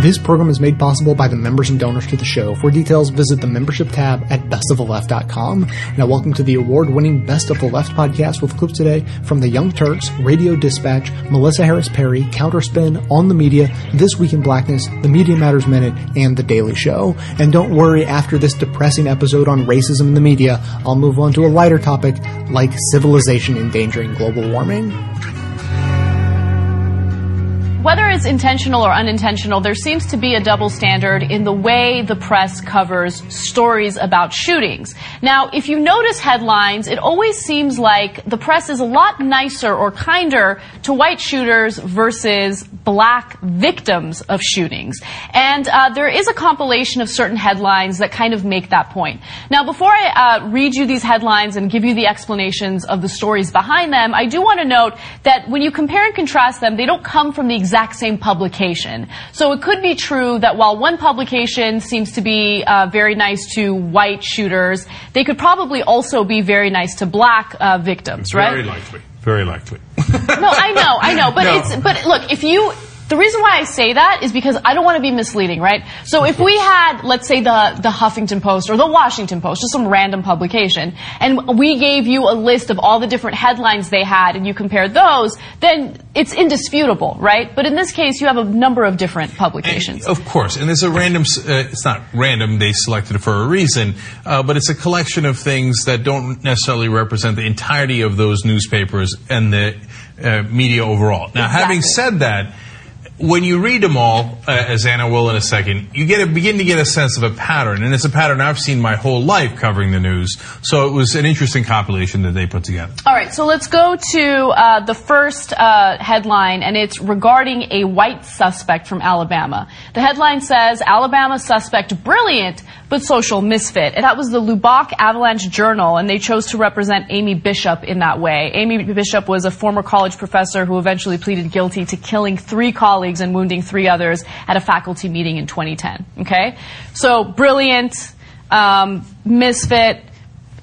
This program is made possible by the members and donors to the show. For details, visit the membership tab at bestoftheleft.com. Now, welcome to the award-winning Best of the Left podcast with clips today from the Young Turks, Radio Dispatch, Melissa Harris Perry, Counterspin, On the Media, This Week in Blackness, The Media Matters Minute, and The Daily Show. And don't worry, after this depressing episode on racism in the media, I'll move on to a lighter topic like civilization endangering global warming. Whether it's intentional or unintentional, there seems to be a double standard in the way the press covers stories about shootings. Now, if you notice headlines, it always seems like the press is a lot nicer or kinder to white shooters versus black victims of shootings. And uh, there is a compilation of certain headlines that kind of make that point. Now, before I uh, read you these headlines and give you the explanations of the stories behind them, I do want to note that when you compare and contrast them, they don't come from the exact same publication. So it could be true that while one publication seems to be uh, very nice to white shooters, they could probably also be very nice to black uh, victims, right? Very likely. Very likely. no, I know, I know, but No. it's but look, if you the reason why I say that is because I don't want to be misleading, right? So if we had, let's say, the, the Huffington Post or the Washington Post, just some random publication, and we gave you a list of all the different headlines they had and you compared those, then it's indisputable, right? But in this case, you have a number of different publications. Of course, and it's a random. Uh, it's not random. They selected it for a reason, uh, but it's a collection of things that don't necessarily represent the entirety of those newspapers and the uh, media overall. Now, having said that, when you read them all, uh, as Anna will in a second, you get a, begin to get a sense of a pattern, and it's a pattern I've seen my whole life covering the news. So it was an interesting compilation that they put together. All right, so let's go to uh, the first uh, headline, and it's regarding a white suspect from Alabama. The headline says Alabama suspect brilliant but social misfit. And that was the Lubbock Avalanche Journal, and they chose to represent Amy Bishop in that way. Amy Bishop was a former college professor who eventually pleaded guilty to killing three colleagues and wounding three others at a faculty meeting in 2010. Okay, so brilliant, um, misfit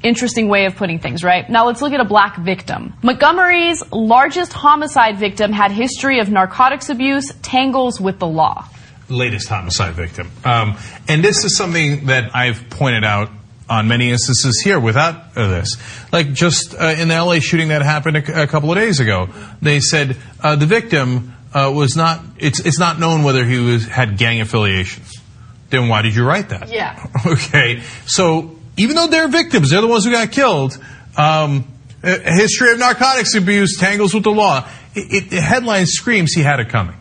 interesting way of putting things, right? Now let's look at a black victim. Montgomery's largest homicide victim had history of narcotics abuse, tangles with the law. latest homicide victim. Um, and this is something that I've pointed out on many instances here without uh, this. Like just uh, in the LA shooting that happened a, couple of days ago, they said uh, the victim was not, it's, it's not known whether he was, had gang affiliations. Then why did you write that? Yeah. Okay. So even though they're victims, they're the ones who got killed. Um, a history of narcotics abuse tangles with the law. It, it, the headline screams he had it coming,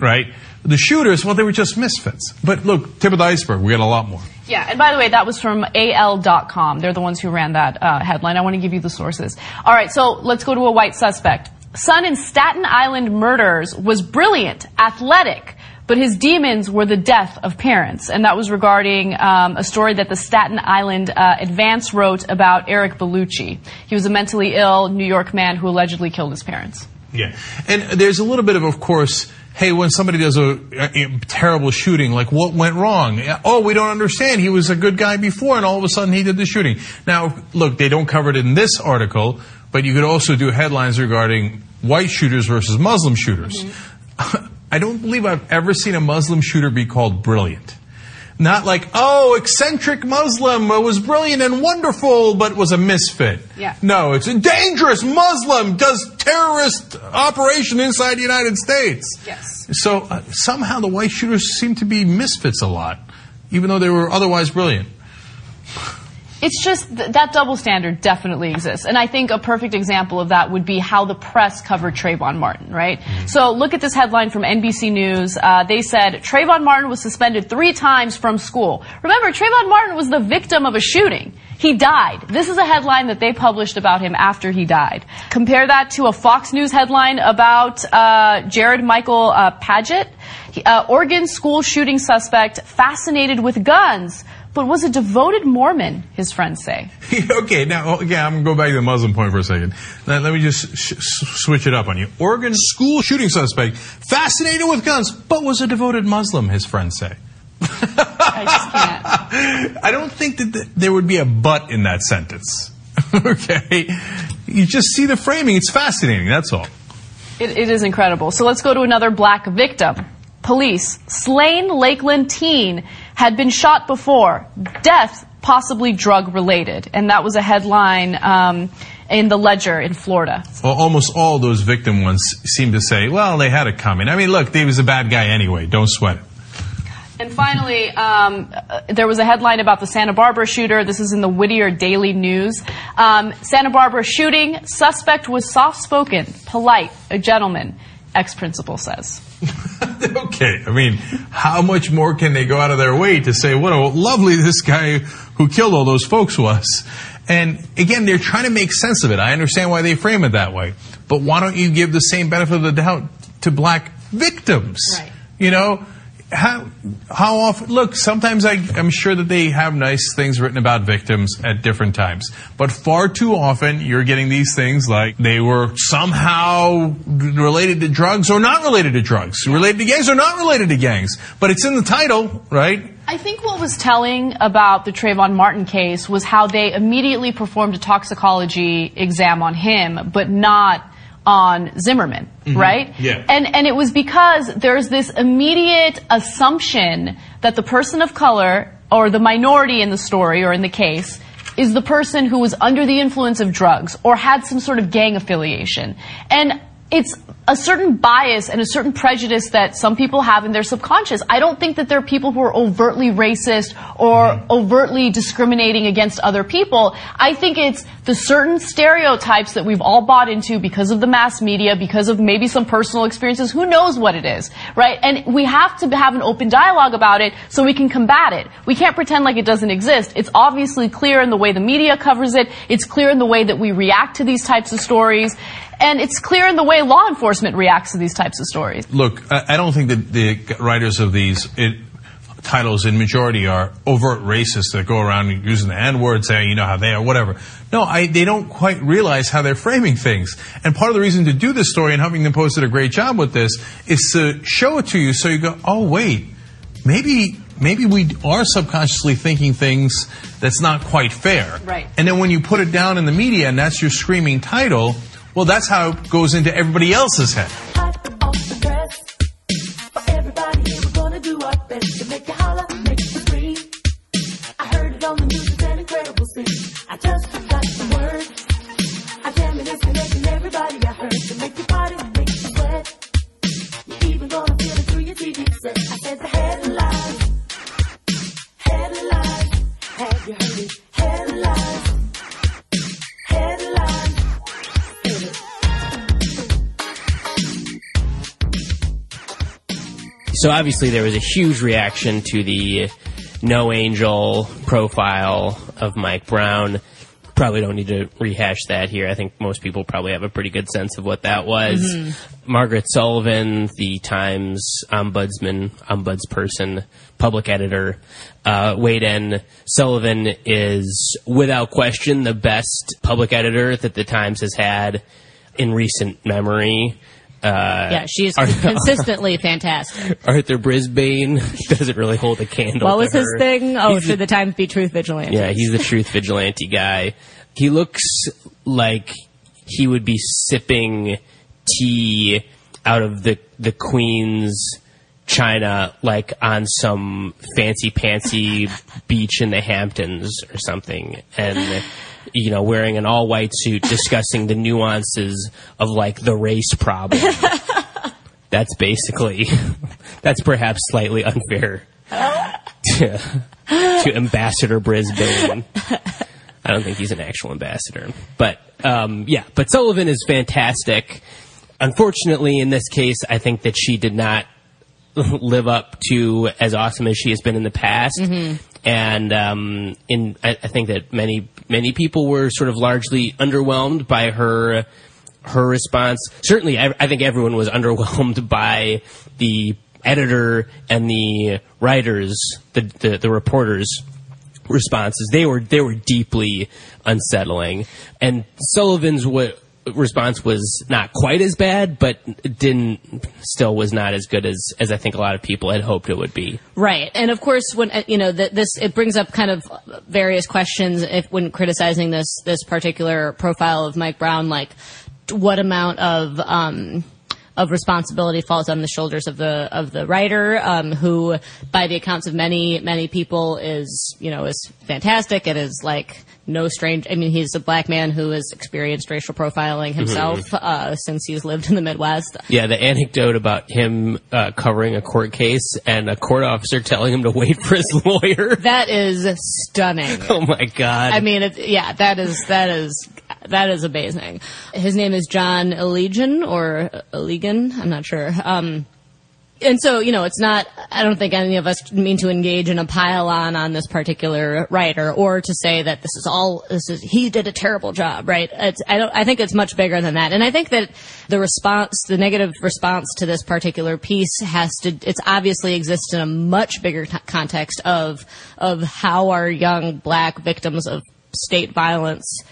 right? The shooters, well, they were just misfits. But look, tip of the iceberg. We got a lot more. Yeah, and by the way, that was from AL.com. They're the ones who ran that uh, headline. I want to give you the sources. All right, so let's go to a white suspect. Son in Staten Island murders was brilliant, athletic, but his demons were the death of parents. And that was regarding um, a story that the Staten Island uh, Advance wrote about Eric Bellucci. He was a mentally ill New York man who allegedly killed his parents. Yeah. And there's a little bit of, of course, hey, when somebody does a, a terrible shooting, like what went wrong? Oh, we don't understand. He was a good guy before, and all of a sudden he did the shooting. Now, look, they don't cover it in this article, but you could also do headlines regarding white shooters versus Muslim shooters. I don't believe I've ever seen a Muslim shooter be called brilliant. Not like, oh, eccentric Muslim was brilliant and wonderful, but was a misfit. Yeah. No, it's a dangerous Muslim does terrorist operation inside the United States. Yes. So uh, somehow the white shooters seem to be misfits a lot, even though they were otherwise brilliant. It's just th- that double standard definitely exists. And I think a perfect example of that would be how the press covered Trayvon Martin, right? So look at this headline from NBC News. Uh, they said Trayvon Martin was suspended three times from school. Remember, Trayvon Martin was the victim of a shooting. He died. This is a headline that they published about him after he died. Compare that to a Fox News headline about uh, Jared Michael uh, Padgett, uh, Oregon school shooting suspect fascinated with guns but was a devoted Mormon, his friends say. okay, now, oh, okay, I'm going to go back to the Muslim point for a second. Now, let me just sh- switch it up on you. Oregon school shooting suspect, fascinated with guns, but was a devoted Muslim, his friends say. I just can't. I don't think that th- there would be a but in that sentence. okay? You just see the framing. It's fascinating, that's all. It, it is incredible. So let's go to another black victim. police, slain Lakeland teen had been shot before, death possibly drug related. And that was a headline um, in the Ledger in Florida. Well, almost all those victim ones seem to say, well, they had it coming. I mean, look, he was a bad guy anyway. Don't sweat it. And finally, um, there was a headline about the Santa Barbara shooter. This is in the Whittier Daily News. Um, Santa Barbara shooting. Suspect was soft spoken, polite, a gentleman, ex principal says. okay, I mean, how much more can they go out of their way to say what a lovely this guy who killed all those folks was? And again, they're trying to make sense of it. I understand why they frame it that way. But why don't you give the same benefit of the doubt to black victims? Right. You know, how how often look sometimes I, i'm sure that they have nice things written about victims at different times but far too often you're getting these things like they were somehow related to drugs or not related to drugs related to gangs or not related to gangs but it's in the title right? I think what was telling about the Trayvon Martin case was how they immediately performed a toxicology exam on him, but not on Zimmerman, mm-hmm. right? Yeah. And and it was because there's this immediate assumption that the person of color or the minority in the story or in the case is the person who was under the influence of drugs or had some sort of gang affiliation. And it's a certain bias and a certain prejudice that some people have in their subconscious. I don't think that there are people who are overtly racist or mm-hmm. overtly discriminating against other people. I think it's the certain stereotypes that we've all bought into because of the mass media, because of maybe some personal experiences. Who knows what it is, right? And we have to have an open dialogue about it so we can combat it. We can't pretend like it doesn't exist. It's obviously clear in the way the media covers it. It's clear in the way that we react to these types of stories. And it's clear in the way law enforcement reacts to these types of stories. Look, I, don't think that the writers of these it, titles in majority are overt racists that go around using the N word, saying, you know how they are, whatever. No, I, they don't quite realize how they're framing things. And part of the reason to do this story, and Huffington Post did a great job with this, is to show it to you so you go, oh, wait, maybe maybe we are subconsciously thinking things that's not quite fair. Right. And then when you put it down in the media and that's your screaming title, well, that's how it goes into everybody else's head. So obviously there was a huge reaction to the no angel profile of Mike Brown. Probably don't need to rehash that here. I think most people probably have a pretty good sense of what that was. Margaret Sullivan, the Times ombudsman, ombudsperson, public editor, uh, weighed in. Sullivan is without question the best public editor that the Times has had in recent memory. Uh, Yeah, she's consistently fantastic. Arthur Brisbane doesn't really hold a candle. What was his her. thing? Oh, He's should the- the Times be truth vigilante? yeah, he's the truth vigilante guy. He looks like he would be sipping tea out of the the Queen's china, like on some fancy pantsy beach in the Hamptons or something, and you know, wearing an all white suit, discussing the nuances of like the race problem. that's basically that's perhaps slightly unfair to, to Ambassador Brisbane. I don't think he's an actual ambassador, but um, yeah. But Sullivan is fantastic. Unfortunately, in this case, I think that she did not live up to as awesome as she has been in the past. And um, in, I, I think that many many people were sort of largely underwhelmed by her her response. Certainly, I, I think everyone was underwhelmed by the editor and the writers, the the, the reporters responses. They were they were deeply unsettling, and Sullivan's what response was not quite as bad, but didn't still was not as good as as I think a lot of people had hoped it would be. Right, and of course, when uh, you know th- this, it brings up kind of various questions if when criticizing this this particular profile of Mike Brown, like what amount of um, of responsibility falls on the shoulders of the of the writer, um, who, by the accounts of many many people, is you know is fantastic. It is like no strange. I mean, he's a black man who has experienced racial profiling himself uh, since he's lived in the Midwest. Yeah, the anecdote about him uh, covering a court case and a court officer telling him to wait for his lawyer. That is stunning. Oh my god! I mean, it, yeah, that is that is that is amazing. His name is John Eligon or Eligon. I'm not sure. Um, and so, you know, it's not, I don't think any of us mean to engage in a pile on on this particular writer or to say that this is all, this is, he did a terrible job, right? It's, I don't, I think it's much bigger than that. And I think that the response, the negative response to this particular piece has to, it's obviously exists in a much bigger t- context of, of how our young black victims of state violence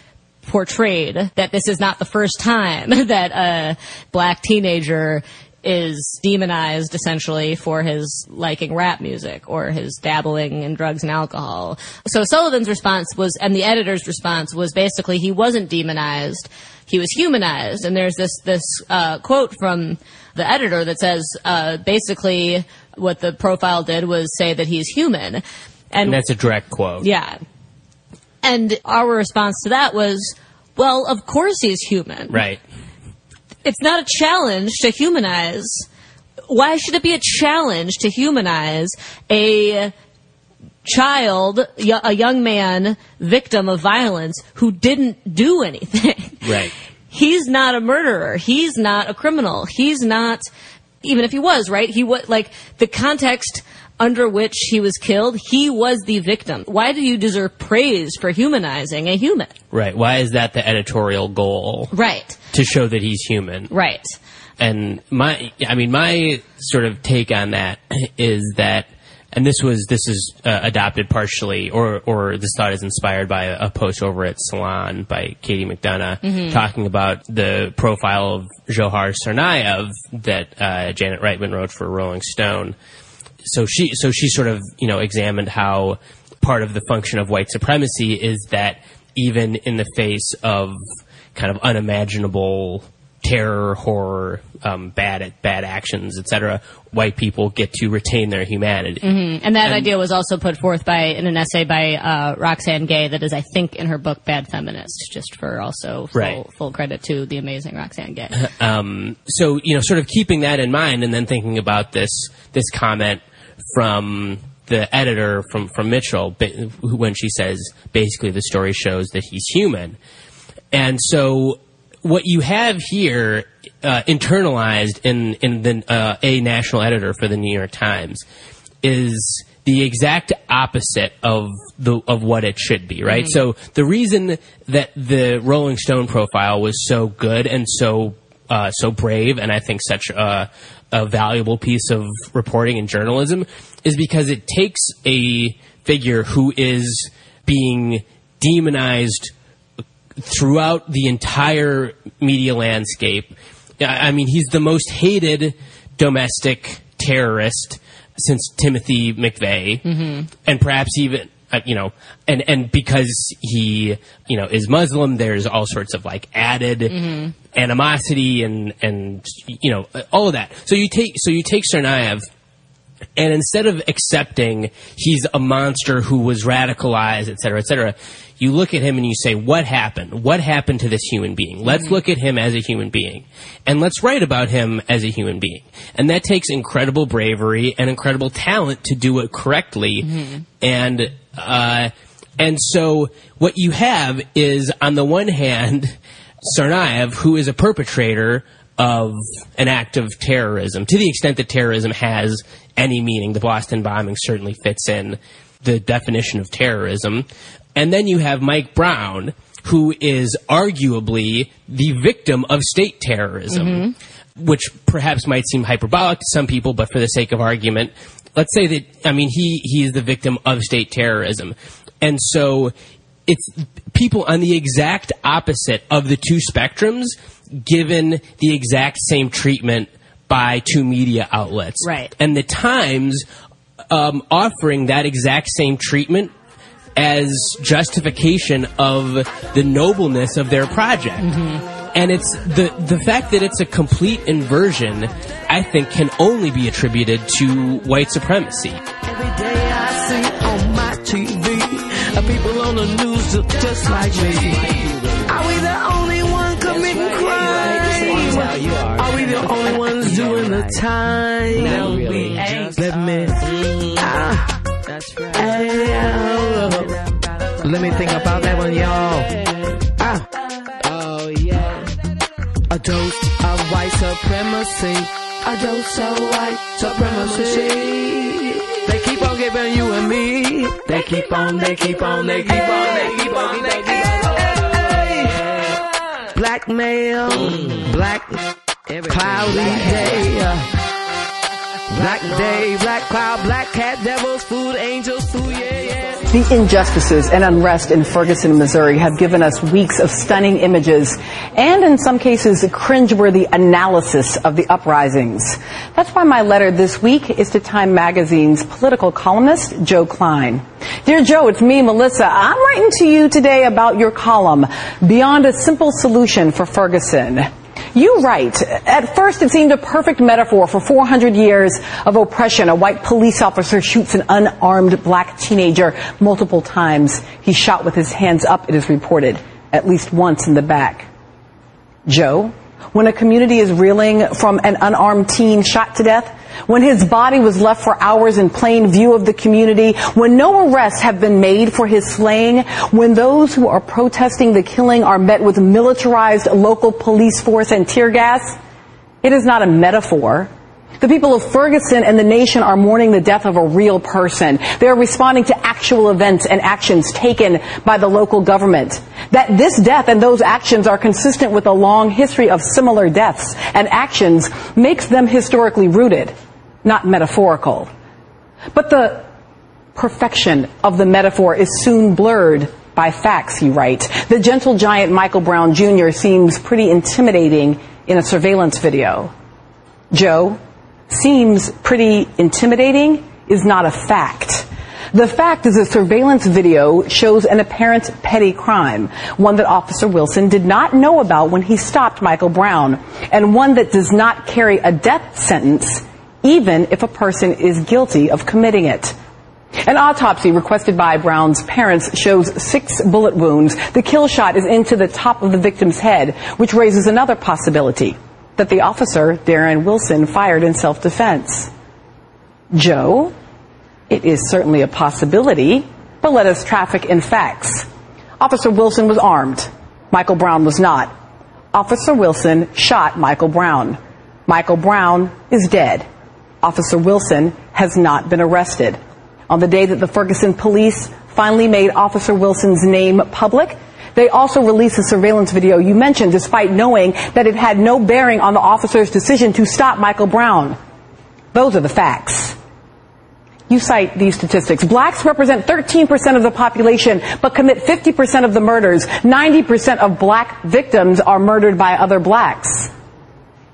portrayed that this is not the first time that a black teenager is demonized essentially for his liking rap music or his dabbling in drugs and alcohol. So Sullivan's response was, and the editor's response was basically he wasn't demonized, he was humanized. And there's this, this, uh, quote from the editor that says, uh, basically what the profile did was say that he's human. and that's a direct quote. Yeah. And our response to that was, well, of course he's human. Right. It's not a challenge to humanize. Why should it be a challenge to humanize a child, y- a young man, victim of violence who didn't do anything? Right. He's not a murderer. He's not a criminal. He's not, even if he was, right? He was, like, the context under which he was killed, he was the victim. Why do you deserve praise for humanizing a human? Right. Why is that the editorial goal? Right. To show that he's human. Right. And my, I mean, my sort of take on that is that, and this was, this is uh, adopted partially, or, or this thought is inspired by a, a post over at Salon by Katie McDonough, talking about the profile of Dzhokhar Tsarnaev that uh, Janet Reitman wrote for Rolling Stone. So she, so she sort of, you know, examined how part of the function of white supremacy is that even in the face of kind of unimaginable terror, horror, um, bad bad actions, etc., white people get to retain their humanity. And that idea was also put forth by in an essay by uh, Roxane Gay that is, I think, in her book Bad Feminist. Just for also full, Right. full credit to the amazing Roxane Gay. Um, so you know, sort of keeping that in mind, and then thinking about this this comment from the editor from from Mitchell when she says basically the story shows that he's human, and so what you have here uh, internalized in in the uh, a national editor for the New York Times is the exact opposite of the of what it should be, right? So the reason that the Rolling Stone profile was so good and so uh, so brave, and I think such a, a valuable piece of reporting and journalism, is because it takes a figure who is being demonized throughout the entire media landscape. I mean, he's the most hated domestic terrorist since Timothy McVeigh, mm-hmm. and perhaps even Uh, you know, and and because he you know is Muslim, there's all sorts of like added mm-hmm. animosity and and you know all of that. So you take so you take Tsarnaev and instead of accepting he's a monster who was radicalized, et cetera, et cetera, you look at him and you say, what happened? What happened to this human being? Let's mm-hmm. look at him as a human being. And let's write about him as a human being. And that takes incredible bravery and incredible talent to do it correctly. Mm-hmm. And, uh, and so what you have is, on the one hand, Tsarnaev, who is a perpetrator of an act of terrorism, to the extent that terrorism has any meaning. The Boston bombing certainly fits in the definition of terrorism. And then you have Mike Brown, who is arguably the victim of state terrorism, which perhaps might seem hyperbolic to some people, but for the sake of argument, let's say that, I mean, he, he is the victim of state terrorism. And so it's people on the exact opposite of the two spectrums given the exact same treatment by two media outlets. Right. And the Times um, offering that exact same treatment as justification of the nobleness of their project. And it's the the fact that it's a complete inversion. I think can only be attributed to white supremacy. Every day I see on my TV uh, people on the news look just like me. Are we the only one committing crime? Are we the only ones doing the time? Not really. Let me. Ah, That's right. oh, let me think about that one, y'all. Dose of white supremacy. A dose of white supremacy. They keep on giving you and me. They keep on, they keep on, they keep on, they keep on, they keep on. Blackmail, black, cloudy day. Black day, black cloud, black cat, devils, food, angels, food, yeah, yeah. The injustices and unrest in Ferguson, Missouri have given us weeks of stunning images and in some cases cringeworthy analysis of the uprisings. That's why my letter this week is to Time Magazine's political columnist, Joe Klein. Dear Joe, it's me, Melissa. I'm writing to you today about your column, Beyond a Simple Solution for Ferguson. You write, at first it seemed a perfect metaphor for 400 years of oppression. A white police officer shoots an unarmed black teenager multiple times. He's shot with his hands up, it is reported, at least once in the back. Joe, when a community is reeling from an unarmed teen shot to death, when his body was left for hours in plain view of the community, when no arrests have been made for his slaying, when those who are protesting the killing are met with militarized local police force and tear gas, it is not a metaphor. The people of Ferguson and the nation are mourning the death of a real person. They are responding to actual events and actions taken by the local government. That this death and those actions are consistent with a long history of similar deaths and actions makes them historically rooted, not metaphorical. But the perfection of the metaphor is soon blurred by facts, he writes. The gentle giant Michael Brown Jr. seems pretty intimidating in a surveillance video. Joe, seems pretty intimidating is not a fact. The fact is a surveillance video shows an apparent petty crime, one that Officer Wilson did not know about when he stopped Michael Brown, and one that does not carry a death sentence, even if a person is guilty of committing it. An autopsy requested by Brown's parents shows six bullet wounds. The kill shot is into the top of the victim's head, which raises another possibility that the officer, Darren Wilson, fired in self-defense. Joe, it is certainly a possibility, but let us traffic in facts. Officer Wilson was armed. Michael Brown was not. Officer Wilson shot Michael Brown. Michael Brown is dead. Officer Wilson has not been arrested. On the day that the Ferguson police finally made Officer Wilson's name public, they also released the surveillance video you mentioned despite knowing that it had no bearing on the officer's decision to stop Michael Brown. Those are the facts. You cite these statistics. Blacks represent 13% of the population, but commit 50% of the murders. 90% of black victims are murdered by other blacks.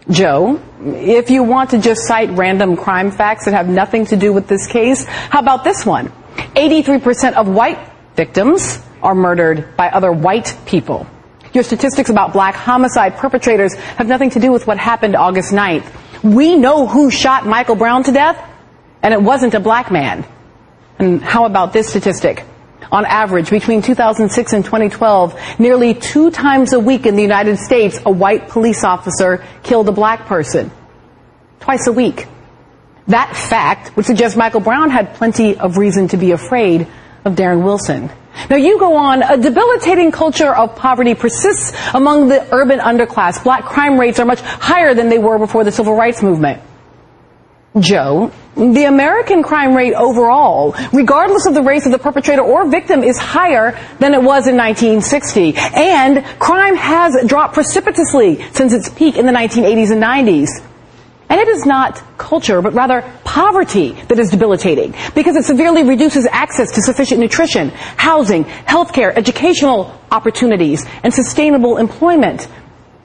Joe, if you want to just cite random crime facts that have nothing to do with this case, how about this one? 83% of white victims are murdered by other white people. Your statistics about black homicide perpetrators have nothing to do with what happened August 9th. We know who shot Michael Brown to death, and it wasn't a black man. And how about this statistic? On average, between 2006 and 2012, nearly two times a week in the United States, a white police officer killed a black person. Twice a week. That fact would suggest Michael Brown had plenty of reason to be afraid of Darren Wilson. Now you go on, a debilitating culture of poverty persists among the urban underclass. Black crime rates are much higher than they were before the civil rights movement. Joe, the American crime rate overall, regardless of the race of the perpetrator or victim, is higher than it was in 1960. And crime has dropped precipitously since its peak in the 1980s and 90s. And it is not culture, but rather poverty that is debilitating because it severely reduces access to sufficient nutrition, housing, healthcare, educational opportunities, and sustainable employment.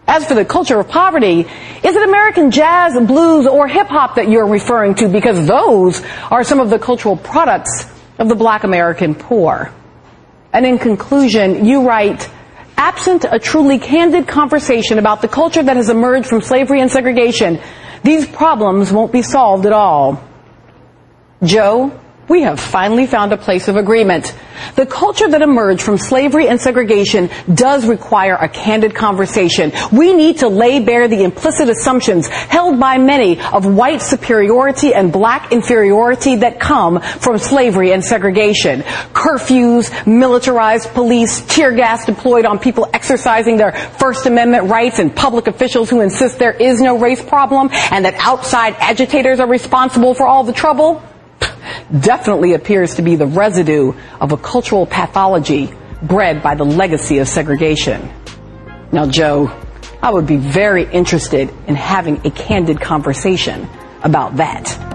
As for the culture of poverty, is it American jazz, blues, or hip hop that you're referring to? Because those are some of the cultural products of the black American poor. And in conclusion, you write, Absent a truly candid conversation about the culture that has emerged from slavery and segregation, these problems won't be solved at all. Joe, we have finally found a place of agreement. The culture that emerged from slavery and segregation does require a candid conversation. We need to lay bare the implicit assumptions held by many of white superiority and black inferiority that come from slavery and segregation. Curfews, militarized police, tear gas deployed on people exercising their First Amendment rights and public officials who insist there is no race problem and that outside agitators are responsible for all the trouble definitely appears to be the residue of a cultural pathology bred by the legacy of segregation. Now, Joe, I would be very interested in having a candid conversation about that.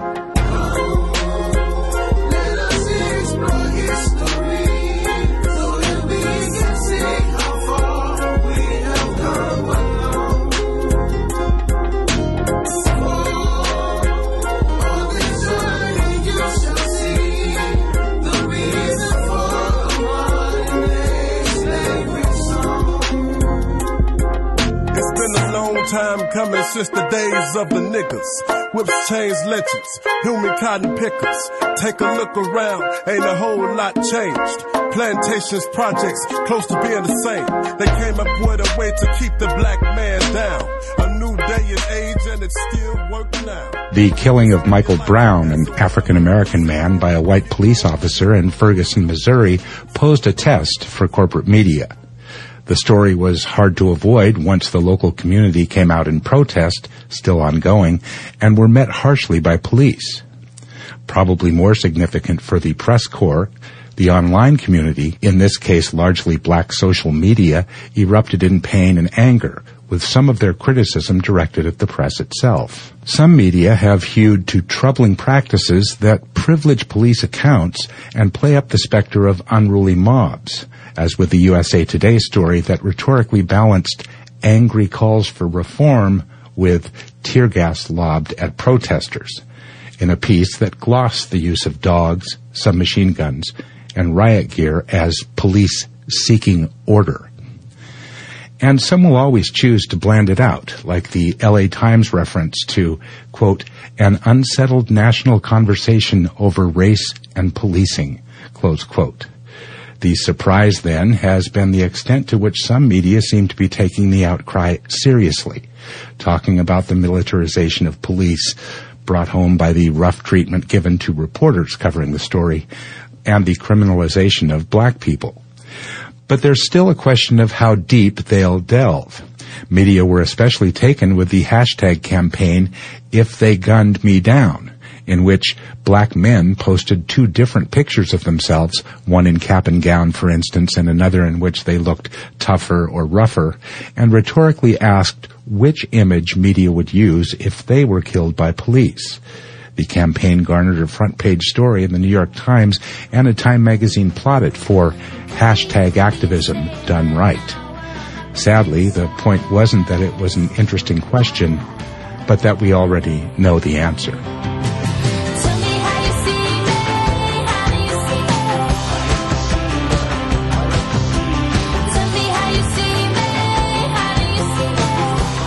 Time coming since the days of the niggas. Whips, chains, lynchings, human cotton pickers. Take a look around, ain't a whole lot changed. Plantations, projects, close to being the same. They came up with a way to keep the black man down. A new day and age and it still work now. The killing of Michael Brown, an African American man, by a white police officer in Ferguson, Missouri, posed a test for corporate media. The story was hard to avoid once the local community came out in protest, still ongoing, and were met harshly by police. Probably more significant for the press corps, the online community, in this case largely black social media, erupted in pain and anger, with some of their criticism directed at the press itself. Some media have hewed to troubling practices that privilege police accounts and play up the specter of unruly mobs, as with the USA Today story that rhetorically balanced angry calls for reform with tear gas lobbed at protesters, in a piece that glossed the use of dogs, submachine guns, and riot gear as police seeking order. And some will always choose to bland it out, like the LA Times reference to, quote, an unsettled national conversation over race and policing, close quote. The surprise then has been the extent to which some media seem to be taking the outcry seriously, talking about the militarization of police brought home by the rough treatment given to reporters covering the story and the criminalization of black people. But there's still a question of how deep they'll delve. Media were especially taken with the hashtag campaign, If They Gunned Me Down, in which black men posted two different pictures of themselves, one in cap and gown, for instance, and another in which they looked tougher or rougher, and rhetorically asked which image media would use if they were killed by police. The campaign garnered a front page story in the New York Times and a Time magazine plotted for hashtag activism done right. Sadly, the point wasn't that it was an interesting question, but that we already know the answer.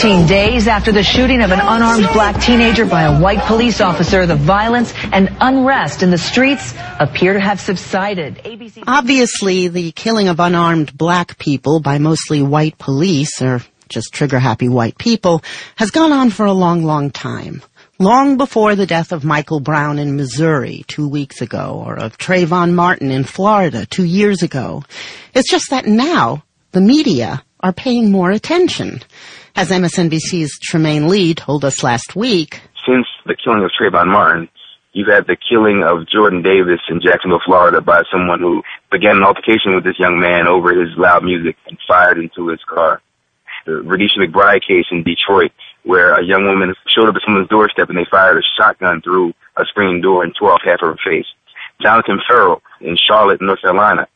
Thirteen days after the shooting of an unarmed black teenager by a white police officer, the violence and unrest in the streets appear to have subsided. ABC Obviously, the killing of unarmed black people by mostly white police, or just trigger happy white people, has gone on for a long, long time. long before the death of Michael Brown in Missouri two weeks ago or of Trayvon Martin in Florida two years ago. It's just that now the media are paying more attention. As MSNBC's Trymaine Lee told us last week, since the killing of Trayvon Martin, you've had the killing of Jordan Davis in Jacksonville, Florida by someone who began an altercation with this young man over his loud music and fired into his car. The Renisha McBride case in Detroit, where a young woman showed up at someone's doorstep and they fired a shotgun through a screen door and tore off half of her face. Jonathan Ferrell in Charlotte, North Carolina.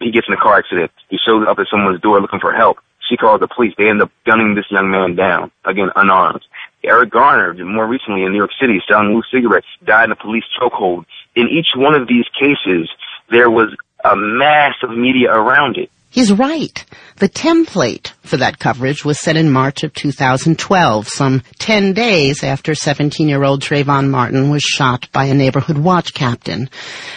He gets in a car accident. He shows up at someone's door looking for help. She called the police. They end up gunning this young man down, again unarmed. Eric Garner, more recently in New York City, selling loose cigarettes, died in a police chokehold. In each one of these cases, there was a mass of media around it. He's right. The template for that coverage was set in March of 2012, some 10 days after 17-year-old Trayvon Martin was shot by a neighborhood watch captain.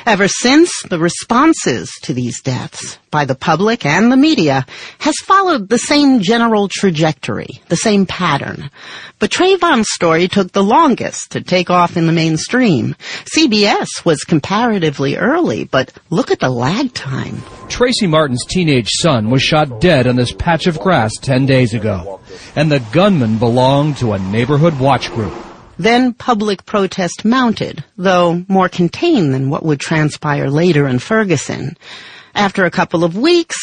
Ever since, the responses to these deaths by the public and the media has followed the same general trajectory, the same pattern. But Trayvon's story took the longest to take off in the mainstream. CBS was comparatively early, but look at the lag time. Tracy Martin's teenage son was shot dead on this patch of grass 10 days ago, and the gunman belonged to a neighborhood watch group. Then public protest mounted, though more contained than what would transpire later in Ferguson. After a couple of weeks,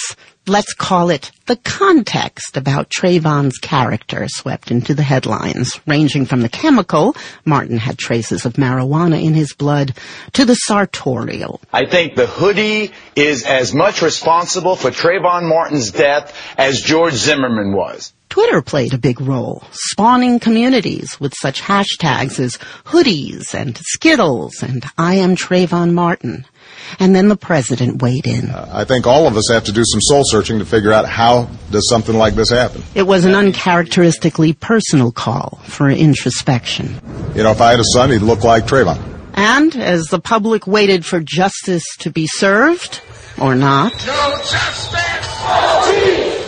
let's call it the context about Trayvon's character swept into the headlines, ranging from the chemical, Martin had traces of marijuana in his blood, to the sartorial. I think the hoodie is as much responsible for Trayvon Martin's death as George Zimmerman was. Twitter played a big role, spawning communities with such hashtags as hoodies and Skittles and I am Trayvon Martin. And then the president weighed in. Uh, I think all of us have to do some soul searching to figure out how does something like this happen. It was an uncharacteristically personal call for introspection. You know, if I had a son, he'd look like Trayvon. And as the public waited for justice to be served, or not, No justice!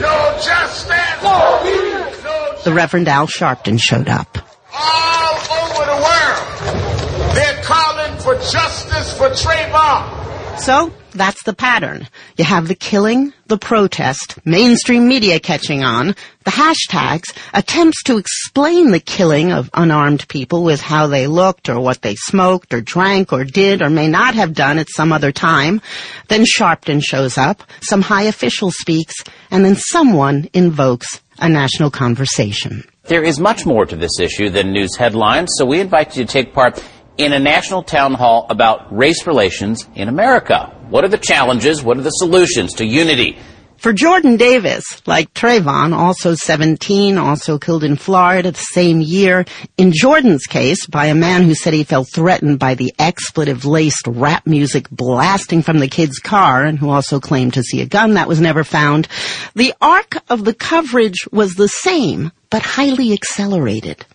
No justice! The Reverend Al Sharpton showed up. All over the world, they're calling for justice for Trayvon. So, that's the pattern. You have the killing, the protest, mainstream media catching on, the hashtags, attempts to explain the killing of unarmed people with how they looked or what they smoked or drank or did or may not have done at some other time. Then Sharpton shows up, some high official speaks, and then someone invokes a national conversation. There is much more to this issue than news headlines, so we invite you to take part in a national town hall about race relations in America. What are the challenges? What are the solutions to unity? For Jordan Davis, like Trayvon, also 17, also killed in Florida the same year, in Jordan's case, by a man who said he felt threatened by the expletive-laced rap music blasting from the kid's car, and who also claimed to see a gun that was never found, the arc of the coverage was the same, but highly accelerated.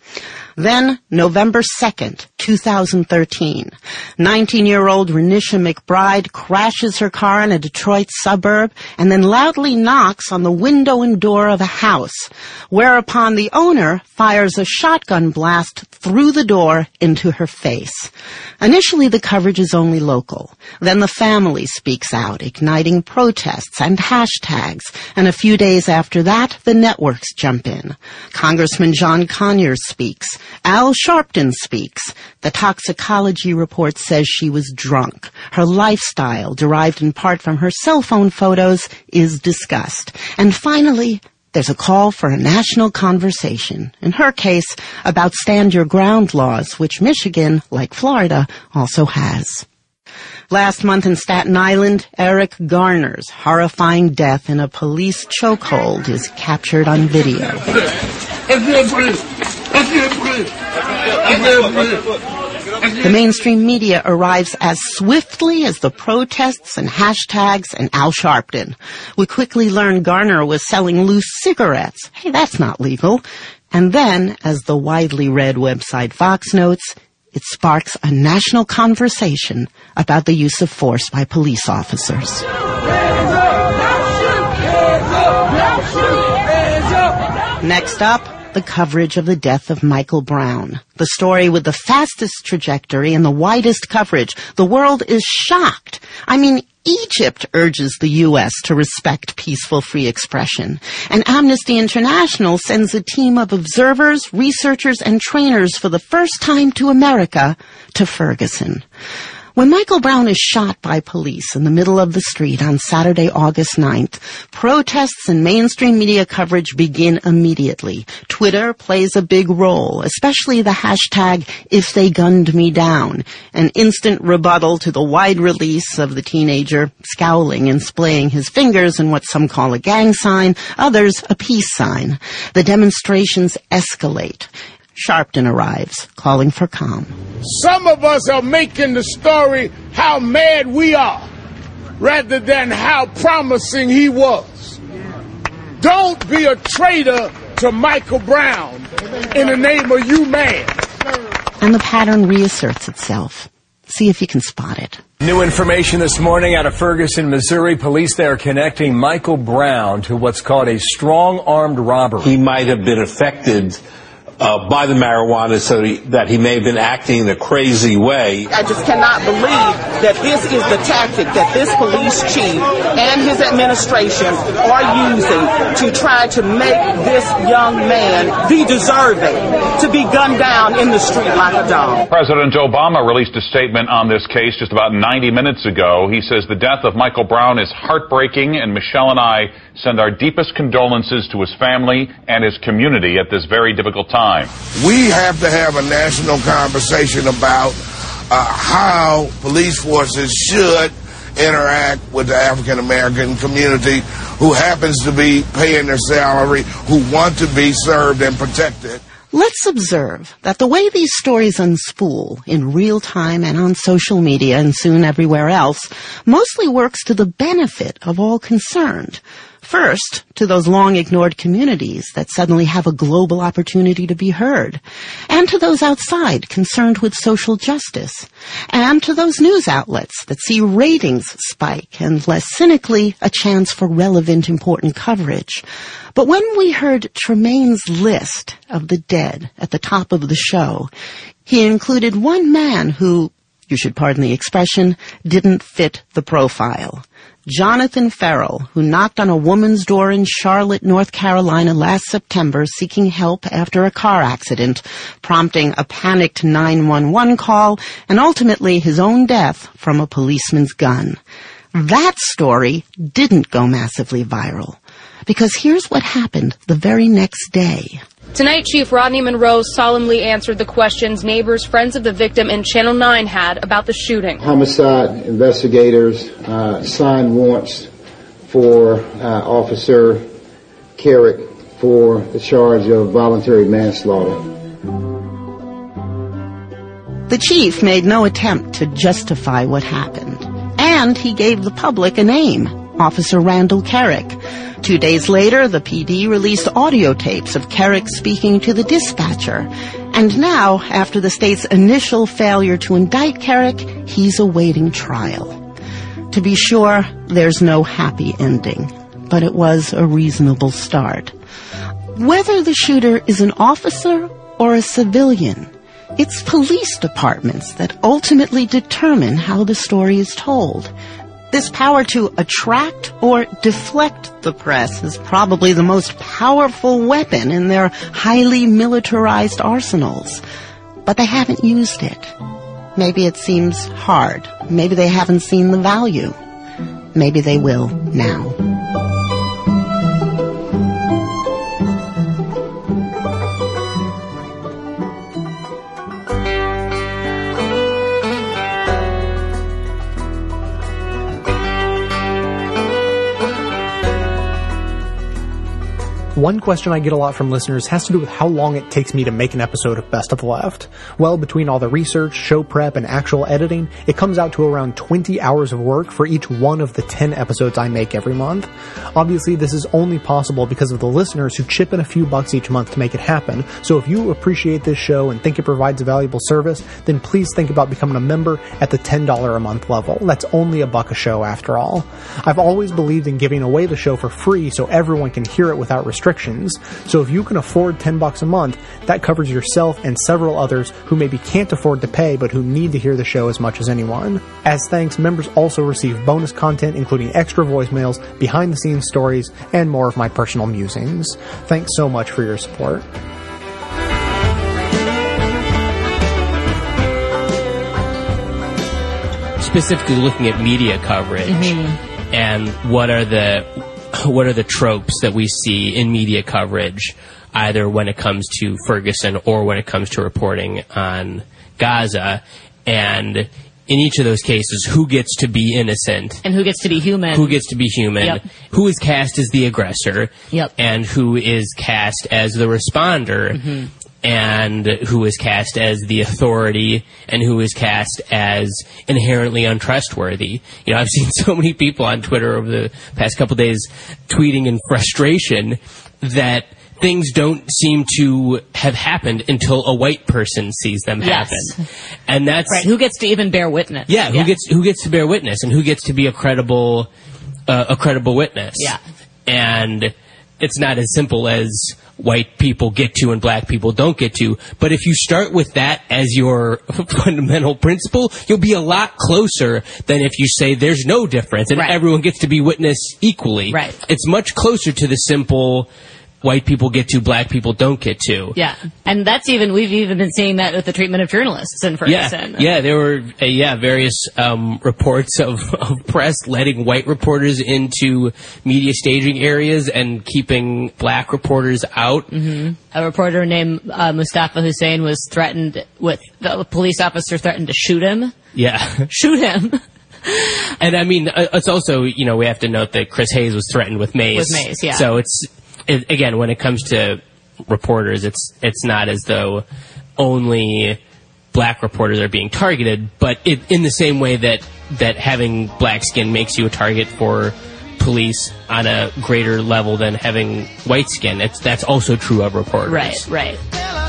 Then, November 2nd, 2013, 19-year-old Renisha McBride crashes her car in a Detroit suburb and then loudly knocks on the window and door of a house, whereupon the owner fires a shotgun blast through the door into her face. Initially, the coverage is only local. Then the family speaks out, igniting protests and hashtags, and a few days after that, the networks jump in. Congressman John Conyers speaks. Al Sharpton speaks. The toxicology report says she was drunk. Her lifestyle, derived in part from her cell phone photos, is discussed. And finally, there's a call for a national conversation, in her case, about stand your ground laws, which Michigan, like Florida, also has. Last month in Staten Island, Eric Garner's horrifying death in a police chokehold is captured on video. The mainstream media arrives as swiftly as the protests and hashtags and Al Sharpton. We quickly learn Garner was selling loose cigarettes. Hey, that's not legal. And then, as the widely read website Vox notes, it sparks a national conversation about the use of force by police officers. Next up, the coverage of the death of Michael Brown. The story with the fastest trajectory and the widest coverage. The world is shocked. I mean, Egypt urges the U.S. to respect peaceful free expression. And Amnesty International sends a team of observers, researchers, and trainers for the first time to America, to Ferguson. When Michael Brown is shot by police in the middle of the street on Saturday, August 9th, protests and mainstream media coverage begin immediately. Twitter plays a big role, especially the hashtag if they gunned me down, an instant rebuttal to the wide release of the teenager scowling and splaying his fingers in what some call a gang sign, others a peace sign. The demonstrations escalate. Sharpton arrives, calling for calm. Some of us are making the story how mad we are rather than how promising he was. Don't be a traitor to Michael Brown in the name of you man. And the pattern reasserts itself. See if you can spot it. New information this morning out of Ferguson, Missouri. Police there are connecting Michael Brown to what's called a strong armed robbery. He might have been affected uh, by the marijuana so he, that he may have been acting in a crazy way. I just cannot believe that this is the tactic that this police chief and his administration are using to try to make this young man be deserving to be gunned down in the street like a dog. President Obama released a statement on this case just about 90 minutes ago. He says the death of Michael Brown is heartbreaking, and Michelle and I send our deepest condolences to his family and his community at this very difficult time. We have to have a national conversation about uh, how police forces should interact with the African American community who happens to be paying their salary, who want to be served and protected. Let's observe that the way these stories unspool in real time and on social media and soon everywhere else mostly works to the benefit of all concerned. First, to those long ignored communities that suddenly have a global opportunity to be heard. And to those outside concerned with social justice. And to those news outlets that see ratings spike and less cynically a chance for relevant important coverage. But when we heard Trymaine's list of the dead at the top of the show, he included one man who, you should pardon the expression, didn't fit the profile. Jonathan Ferrell, who knocked on a woman's door in Charlotte, North Carolina last September seeking help after a car accident, prompting a panicked 911 call and ultimately his own death from a policeman's gun. That story didn't go massively viral. Because here's what happened the very next day. Tonight, Chief Rodney Monroe solemnly answered the questions neighbors, friends of the victim, and Channel 9 had about the shooting. Homicide investigators uh, signed warrants for uh, Officer Kerrick for the charge of voluntary manslaughter. The chief made no attempt to justify what happened. And he gave the public a name, Officer Randall Kerrick. Two days later, the PD released audio tapes of Kerrick speaking to the dispatcher. And now, after the state's initial failure to indict Kerrick, he's awaiting trial. To be sure, there's no happy ending, but it was a reasonable start. Whether the shooter is an officer or a civilian, it's police departments that ultimately determine how the story is told. This power to attract or deflect the press is probably the most powerful weapon in their highly militarized arsenals. But they haven't used it. Maybe it seems hard. Maybe they haven't seen the value. Maybe they will now. One question I get a lot from listeners has to do with how long it takes me to make an episode of Best of Left. Well, between all the research, show prep, and actual editing, it comes out to around 20 hours of work for each one of the 10 episodes I make every month. Obviously, this is only possible because of the listeners who chip in a few bucks each month to make it happen. So if you appreciate this show and think it provides a valuable service, then please think about becoming a member at the $10 a month level. That's only a buck a show after all. I've always believed in giving away the show for free so everyone can hear it without restrictions restrictions. So if you can afford 10 bucks a month, that covers yourself and several others who maybe can't afford to pay but who need to hear the show as much as anyone. As thanks, members also receive bonus content including extra voicemails, behind the scenes stories, and more of my personal musings. Thanks so much for your support. specifically looking at media coverage Mm-hmm. and what are the what are the tropes that we see in media coverage either when it comes to Ferguson or when it comes to reporting on Gaza and in each of those cases who gets to be innocent And who gets to be human? who gets to be human Yep. who is cast as the aggressor Yep. and who is cast as the responder Mhm. And who is cast as the authority and who is cast as inherently untrustworthy. You know, I've seen so many people on Twitter over the past couple days tweeting in frustration that things don't seem to have happened until a white person sees them Yes. happen. And that's Right. Who gets to even bear witness? yeah, who gets who gets to bear witness and who gets to be a credible uh, a credible witness. Yeah. And it's not as simple as white people get to and black people don't get to. But if you start with that as your fundamental principle, you'll be a lot closer than if you say there's no difference and everyone gets to be witness equally. Right. It's much closer to the simple white people get to, black people don't get to. Yeah, and that's even we've even been seeing that with the treatment of journalists in Ferguson. Yeah, yeah, there were uh, yeah various um, reports of, of press letting white reporters into media staging areas and keeping black reporters out. hmm A reporter named uh, Mustafa Hussein was threatened with the police officer threatened to shoot him. Yeah, shoot him. and I mean uh, it's also you know we have to note that Chris Hayes was threatened with mace. With mace, yeah. So it's it, again when it comes to reporters, it's it's not as though only black reporters are being targeted, but it, in the same way that that having black skin makes you a target for police on a greater level than having white skin. It's that's also true of reporters. Right, right.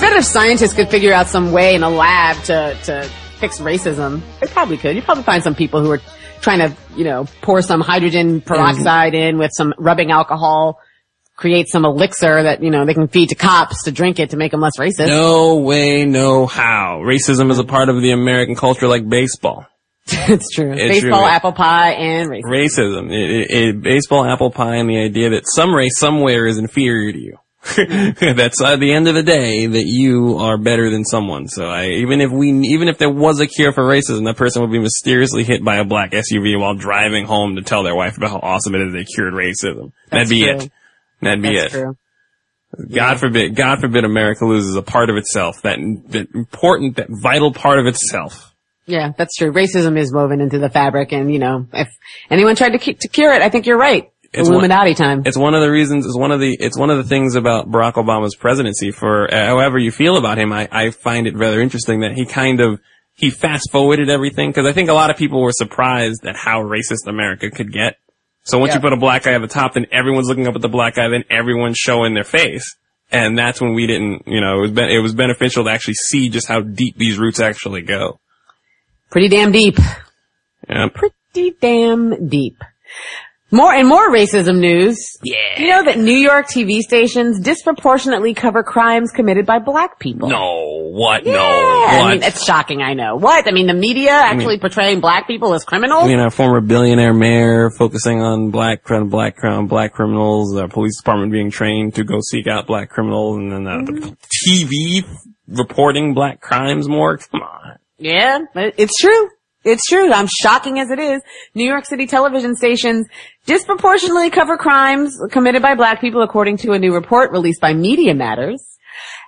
Bet if scientists could figure out some way in a lab to, to fix racism, they probably could. You'd probably find some people who are trying to, you know, pour some hydrogen peroxide in with some rubbing alcohol, create some elixir that, you know, they can feed to cops to drink it to make them less racist. No way, no how. Racism is a part of the American culture like baseball. it's true. It's Baseball, true. apple pie, and racism. Racism. It, it, it- baseball, apple pie, and the idea that some race somewhere is inferior to you. That's at the end of the day that you are better than someone. So I, even if we, even if there was a cure for racism, that person would be mysteriously hit by a black SUV while driving home to tell their wife about how awesome it is they cured racism. That'd be true. it. That'd be That's it. true. God forbid, God forbid America loses a part of itself, that, that important, that vital part of itself. Yeah, that's true. Racism is woven into the fabric, and you know, if anyone tried to, cu- to cure it, I think you're right. It's Illuminati time. It's one of the reasons, it's one of the, it's one of the things about Barack Obama's presidency for, uh, however you feel about him, I, I find it rather interesting that he kind of, he fast forwarded everything, cause I think a lot of people were surprised at how racist America could get. So once you put a black guy at the top, then everyone's looking up at the black guy, then everyone's showing their face. And that's when we didn't, you know, it was, ben- it was beneficial to actually see just how deep these roots actually go. Pretty damn deep. Yeah. Pretty damn deep. More and more racism news. Yeah. You know that New York TV stations disproportionately cover crimes committed by black people. No, what? Yeah. No, I mean, it's shocking, I know. What? I mean, the media actually portraying black people as criminals? I mean, our former billionaire mayor focusing on black crim- black crim- black criminals, our police department being trained to go seek out black criminals, and then uh, the TV reporting black crimes more. Come on, yeah, it's true. It's true. I'm shocking as it is. New York City television stations disproportionately cover crimes committed by black people according to a new report released by Media Matters.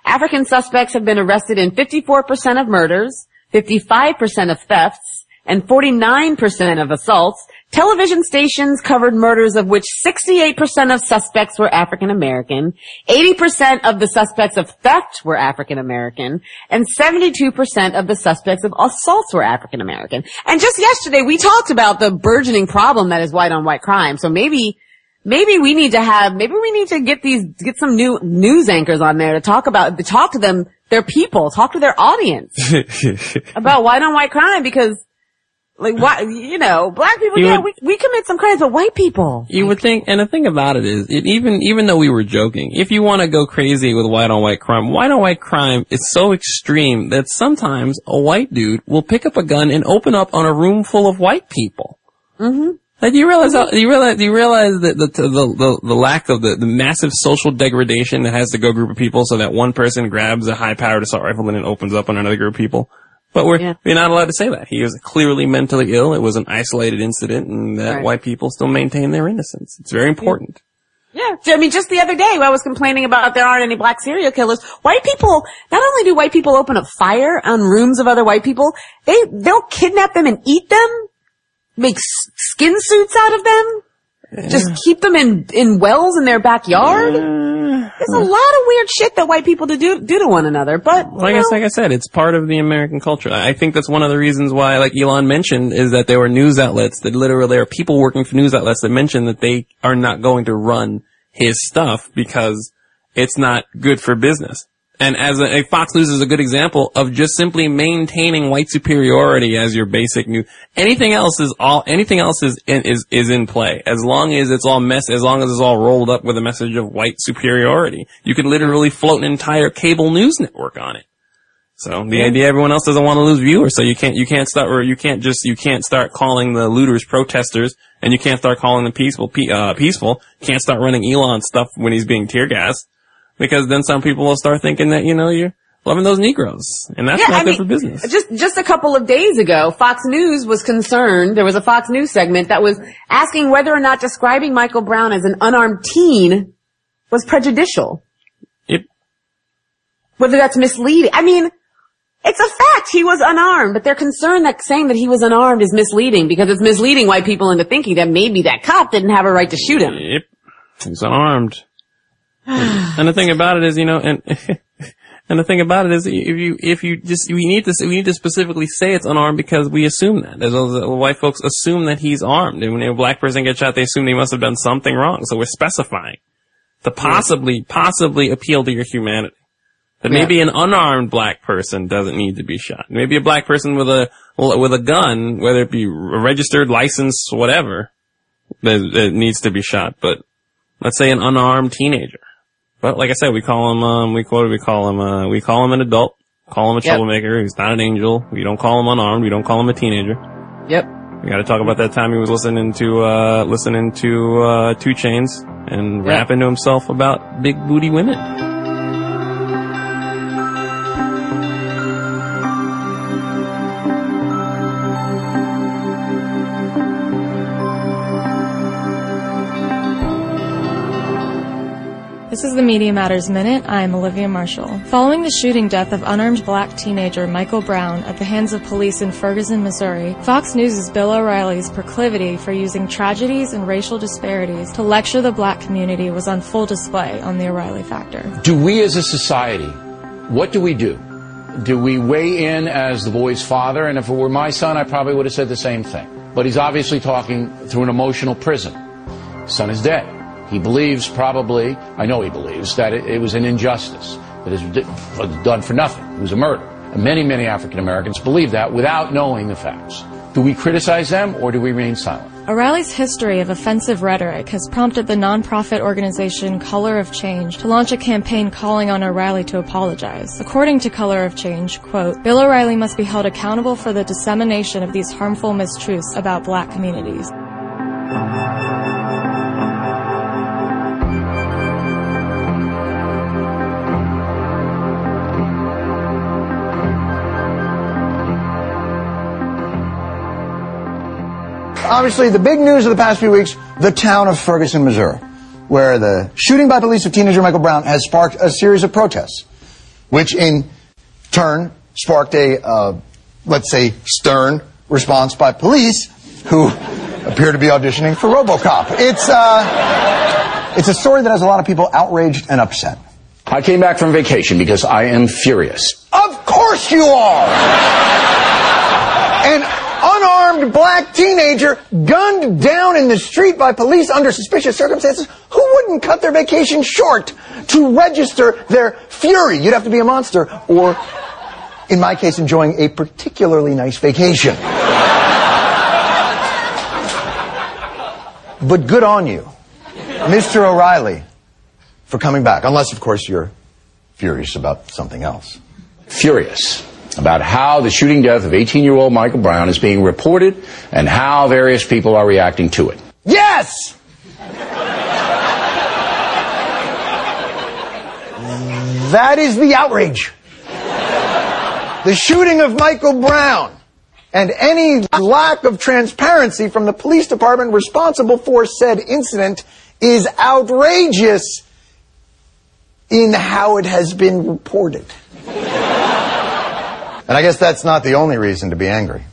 African suspects have been arrested in 54% of murders, 55% of thefts, and 49% of assaults. Television stations covered murders of which 68% of suspects were African American, 80% of the suspects of theft were African American, and 72% of the suspects of assaults were African American. And just yesterday we talked about the burgeoning problem that is white on white crime. So maybe maybe we need to have, maybe we need to get these, get some new news anchors on there to talk about, to talk to them, their people, talk to their audience about white on white crime because, like, why, you know, black people, You yeah, would- we, we commit some crimes, but white people. You would think, and the thing about it is, it even even though we were joking, if you want to go crazy with white on white crime, white on white crime is so extreme that sometimes a white dude will pick up a gun and open up on a room full of white people. Mm-hmm. Like, do you realize how, do you realize, do you realize that the, the, the, the lack of the, the massive social degradation that has to go group of people so that one person grabs a high powered assault rifle and it opens up on another group of people? But we're, we're not allowed to say that. He was clearly mentally ill. It was an isolated incident and that Right. white people still maintain their innocence. It's very important. Yeah, I mean, just the other day, I was complaining about there aren't any black serial killers. White people, not only do white people open up fire on rooms of other white people, they they'll kidnap them and eat them, make s- skin suits out of them, just keep them in in wells in their backyard. There's a lot of weird shit that white people do do, do to one another. But Like I, know, like I said, it's part of the American culture. I think that's one of the reasons why, like Elon mentioned, is that there were news outlets that literally there are people working for news outlets that mention that they are not going to run his stuff because it's not good for business. And as a, a Fox News is a good example of just simply maintaining white superiority as your basic news. Anything else is all. Anything else is in, is is in play as long as it's all mess. As long as it's all rolled up with a message of white superiority, you could literally float an entire cable news network on it. So the Yeah. idea everyone else doesn't want to lose viewers, so you can't you can't start or you can't just you can't start calling the looters protesters, and you can't start calling them peaceful pe- uh, peaceful. You can't start running Elon stuff when he's being tear gassed, because then some people will start thinking that you know you're loving those Negroes, and that's Yeah, not I good mean, for business. Just just a couple of days ago, Fox News was concerned. There was a Fox News segment that was asking whether or not describing Michael Brown as an unarmed teen was prejudicial. Yep. Whether that's misleading. I mean, it's a fact he was unarmed, but they're concerned that saying that he was unarmed is misleading because it's misleading white people into thinking that maybe that cop didn't have a right to shoot him. Yep, he's unarmed. and the thing about it is, you know, and and the thing about it is, if you if you just we need to we need to specifically say it's unarmed because we assume that as well as white folks assume that he's armed, and when a black person gets shot, they assume they must have done something wrong. So we're specifying to possibly possibly appeal to your humanity. That Yeah. maybe an unarmed black person doesn't need to be shot. Maybe a black person with a with a gun, whether it be registered, licensed, whatever, that, that needs to be shot. But let's say an unarmed teenager. But like I said, we call him, um, we quoted, we call him, uh, we call him an adult, call him a Yep. troublemaker. He's not an angel. We don't call him unarmed. We don't call him a teenager. Yep. We got to talk about that time he was listening to, uh, listening to, uh, 2 Chainz and Yep. rapping to himself about big booty women. This is the Media Matters Minute. I'm Olivia Marshall. Following the shooting death of unarmed black teenager Michael Brown at the hands of police in Ferguson, Missouri, Fox News' Bill O'Reilly's proclivity for using tragedies and racial disparities to lecture the black community was on full display on the O'Reilly Factor. Do we as a society, what do we do? Do we weigh in as the boy's father? And if it were my son, I probably would have said the same thing. But he's obviously talking through an emotional prism. Son is dead. He believes probably, I know he believes, that it, it was an injustice, that was done for nothing. It was a murder. And many, many African Americans believe that without knowing the facts. Do we criticize them or do we remain silent? O'Reilly's history of offensive rhetoric has prompted the nonprofit organization Color of Change to launch a campaign calling on O'Reilly to apologize. According to Color of Change, quote, Bill O'Reilly must be held accountable for the dissemination of these harmful mistruths about black communities. Obviously, the big news of the past few weeks, the town of Ferguson, Missouri, where the shooting by police of teenager Michael Brown has sparked a series of protests, which in turn sparked a, uh, let's say, stern response by police who appear to be auditioning for RoboCop. It's, uh, it's a story that has a lot of people outraged and upset. I came back from vacation because I am furious. Of course you are! An unarmed black teenager gunned down in the street by police under suspicious circumstances. Who wouldn't cut their vacation short to register their fury? You'd have to be a monster, or, in my case, enjoying a particularly nice vacation. But good on you, Mr. O'Reilly, for coming back. Unless, of course, you're furious about something else. Furious about how the shooting death of 18 year old Michael Brown is being reported and how various people are reacting to it. Yes! That is the outrage. The shooting of Michael Brown and any lack of transparency from the police department responsible for said incident is outrageous in how it has been reported. And I guess that's not the only reason to be angry.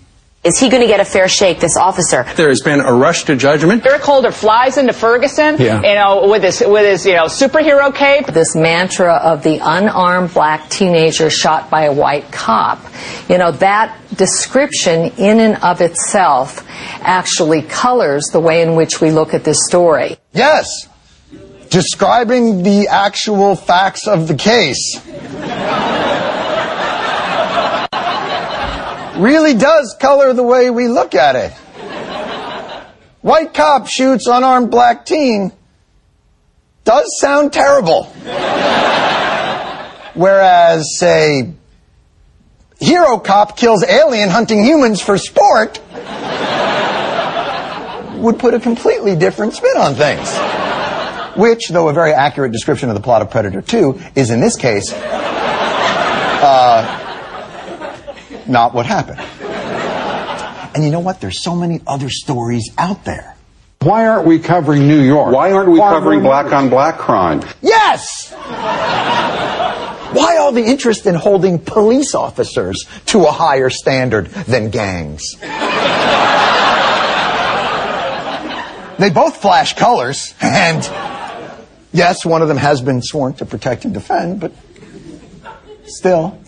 Is he going to get a fair shake, this officer? There has been a rush to judgment. Eric Holder flies into Ferguson, Yeah. you know, with his with his you know superhero cape. This mantra of the unarmed black teenager shot by a white cop. You know, that description in and of itself actually colors the way in which we look at this story. Yes. Describing the actual facts of the case. Really does color the way we look at it. White cop shoots unarmed black teen does sound terrible. Whereas, say, hero cop kills alien hunting humans for sport would put a completely different spin on things. Which, though a very accurate description of the plot of Predator 2, is in this case uh, not what happened. And you know what? There's so many other stories out there. Why aren't we covering New York? Why aren't we Far covering black on black crime? Yes! Why all the interest in holding police officers to a higher standard than gangs? They both flash colors, and yes, one of them has been sworn to protect and defend, but still.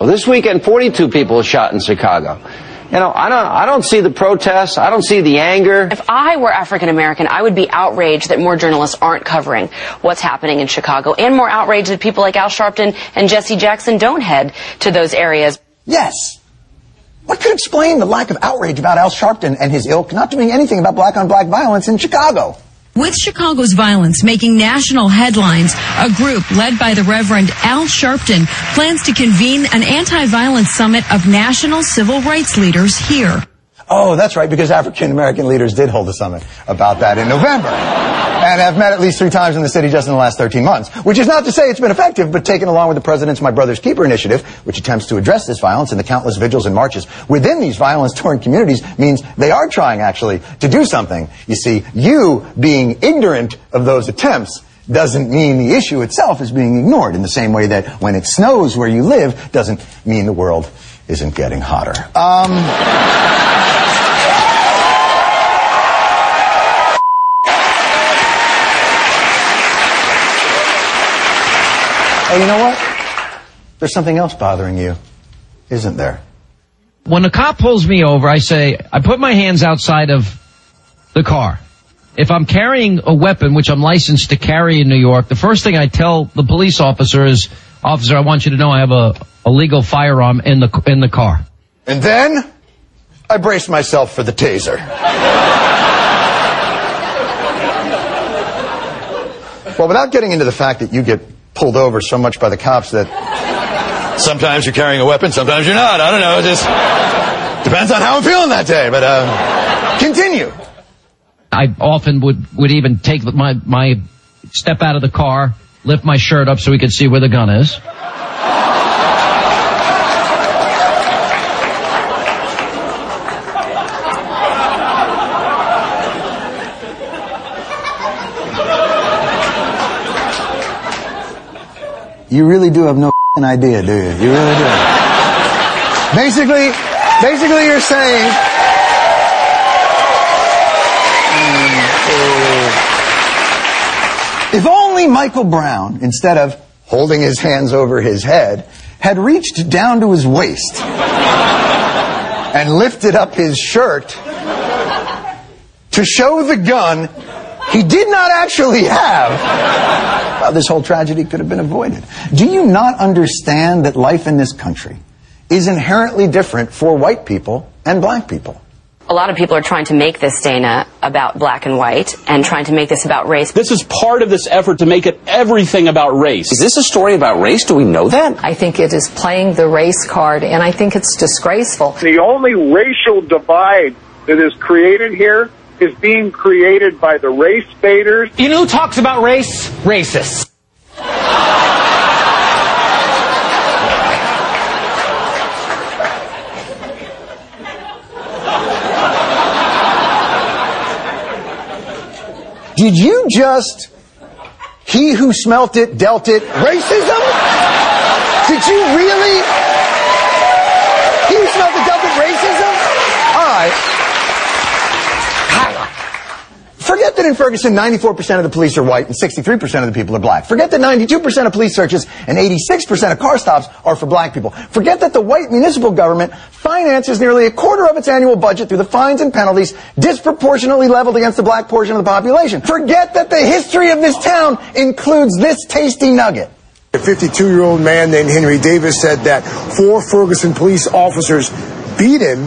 Well, this weekend, 42 people were shot in Chicago. You know, I don't, I don't see the protests. I don't see the anger. If I were African American, I would be outraged that more journalists aren't covering what's happening in Chicago, and more outraged that people like Al Sharpton and Jesse Jackson don't head to those areas. Yes. What could explain the lack of outrage about Al Sharpton and his ilk not doing anything about black on black violence in Chicago? With Chicago's violence making national headlines, a group led by the Reverend Al Sharpton plans to convene an anti-violence summit of national civil rights leaders here. Oh, that's right, because African American leaders did hold a summit about that in November. And have met at least three times in the city just in the last 13 months. Which is not to say it's been effective, but taken along with the President's My Brother's Keeper initiative, which attempts to address this violence and the countless vigils and marches within these violence-torn communities, means they are trying actually to do something. You see, you being ignorant of those attempts doesn't mean the issue itself is being ignored in the same way that when it snows where you live doesn't mean the world isn't getting hotter. Um... Oh, you know what? There's something else bothering you, isn't there? When a cop pulls me over, I say, I put my hands outside of the car. If I'm carrying a weapon, which I'm licensed to carry in New York, the first thing I tell the police officer is, officer, I want you to know I have a, a legal firearm in the, in the car. And then I brace myself for the taser. well, without getting into the fact that you get pulled over so much by the cops that sometimes you're carrying a weapon, sometimes you're not. I don't know. It just depends on how I'm feeling that day. But uh, continue. I often would, would even take my, my step out of the car, lift my shirt up so we could see where the gun is. You really do have no idea, do you? You really do. basically, basically you're saying, hmm, if only Michael Brown, instead of holding his hands over his head, had reached down to his waist and lifted up his shirt to show the gun he did not actually have, well, this whole tragedy could have been avoided. Do you not understand that life in this country is inherently different for white people and black people? A lot of people are trying to make this, Dana, about black and white and trying to make this about race. This is part of this effort to make it everything about race. Is this a story about race? Do we know that? I think it is playing the race card, and I think it's disgraceful. The only racial divide that is created here is being created by the race baiters. You know who talks about race? Racists. Did you just, he who smelt it, dealt it, racism? Did you really? He who smelt it, dealt it, racism? All right. Forget that in Ferguson, 94% of the police are white and 63% of the people are black. Forget that 92% of police searches and 86% of car stops are for black people. Forget that the white municipal government finances nearly a quarter of its annual budget through the fines and penalties disproportionately leveled against the black portion of the population. Forget that the history of this town includes this tasty nugget. A 52 year old man named Henry Davis said that four Ferguson police officers beat him,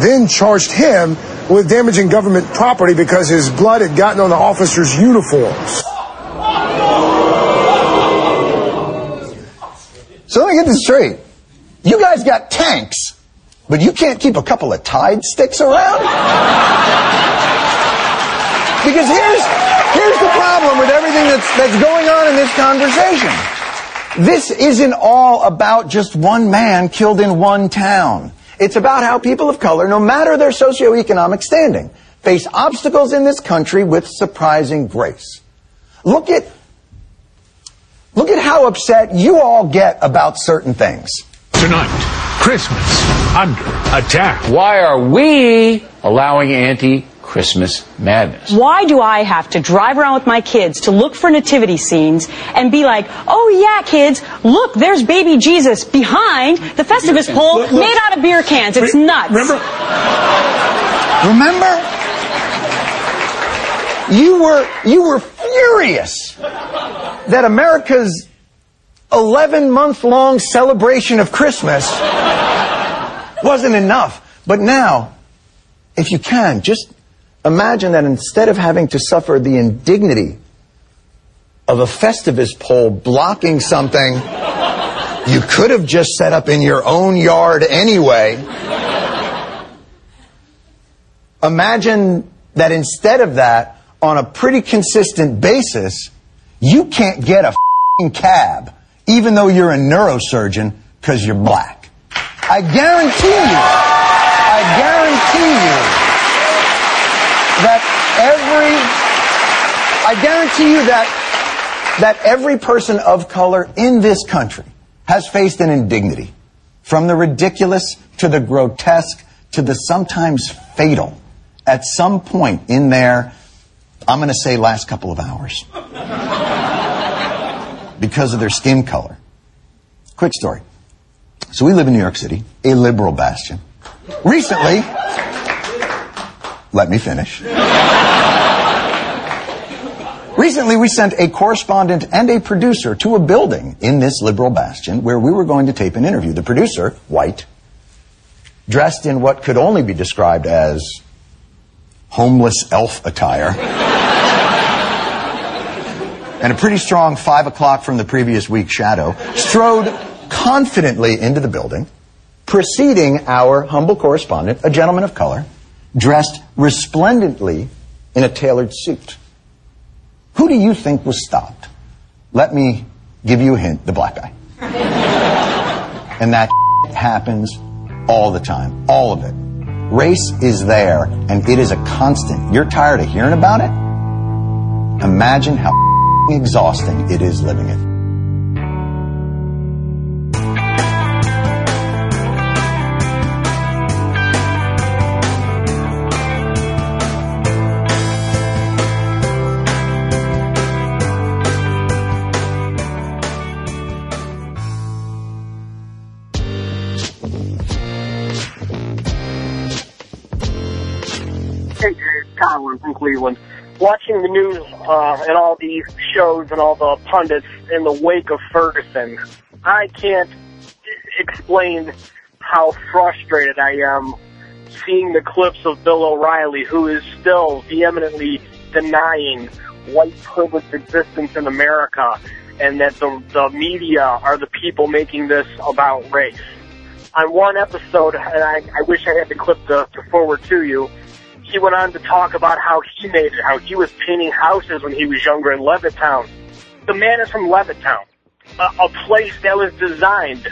then charged him with damaging government property because his blood had gotten on the officers' uniforms. So let me get this straight. You guys got tanks, but you can't keep a couple of Tide sticks around? Because here's, here's the problem with everything that's, that's going on in this conversation. This isn't all about just one man killed in one town. It's about how people of color, no matter their socioeconomic standing, face obstacles in this country with surprising grace. Look at, look at how upset you all get about certain things. Tonight, Christmas under attack. Why are we allowing anti Christmas madness? Why do I have to drive around with my kids to look for nativity scenes and be like, oh yeah, kids, look, there's baby Jesus behind the Festivus pole Look, look. made out of beer cans. It's nuts. Remember? Remember? You were, you were furious that America's 11 month long celebration of Christmas wasn't enough. But now, if you can, just imagine that instead of having to suffer the indignity of a Festivus pole blocking something you could have just set up in your own yard anyway. Imagine that instead of that, on a pretty consistent basis, you can't get a cab, even though you're a neurosurgeon, because you're black. I guarantee you, I guarantee you that every, I guarantee you that, that every person of color in this country has faced an indignity. From the ridiculous to the grotesque to the sometimes fatal at some point in their, I'm going to say last couple of hours. because of their skin color. Quick story. So we live in New York City, a liberal bastion. Recently, let me finish. Recently, we sent a correspondent and a producer to a building in this liberal bastion where we were going to tape an interview. The producer, white, dressed in what could only be described as homeless elf attire, and a pretty strong five o'clock from the previous week shadow, strode confidently into the building, preceding our humble correspondent, a gentleman of color, dressed resplendently in a tailored suit. Who do you think was stopped? Let me give you a hint the black guy. and that happens all the time. All of it. Race is there, and it is a constant. You're tired of hearing about it? Imagine how exhausting it is living it. Colin from Cleveland. Watching the news uh, and all these shows and all the pundits in the wake of Ferguson, I can't explain how frustrated I am seeing the clips of Bill O'Reilly, who is still vehemently denying white privilege existence in America and that the, the media are the people making this about race. On one episode, and I, I wish I had the clip to, to forward to you, he went on to talk about how he made it, how he was painting houses when he was younger in Levittown. The man is from Levittown, a, a place that was designed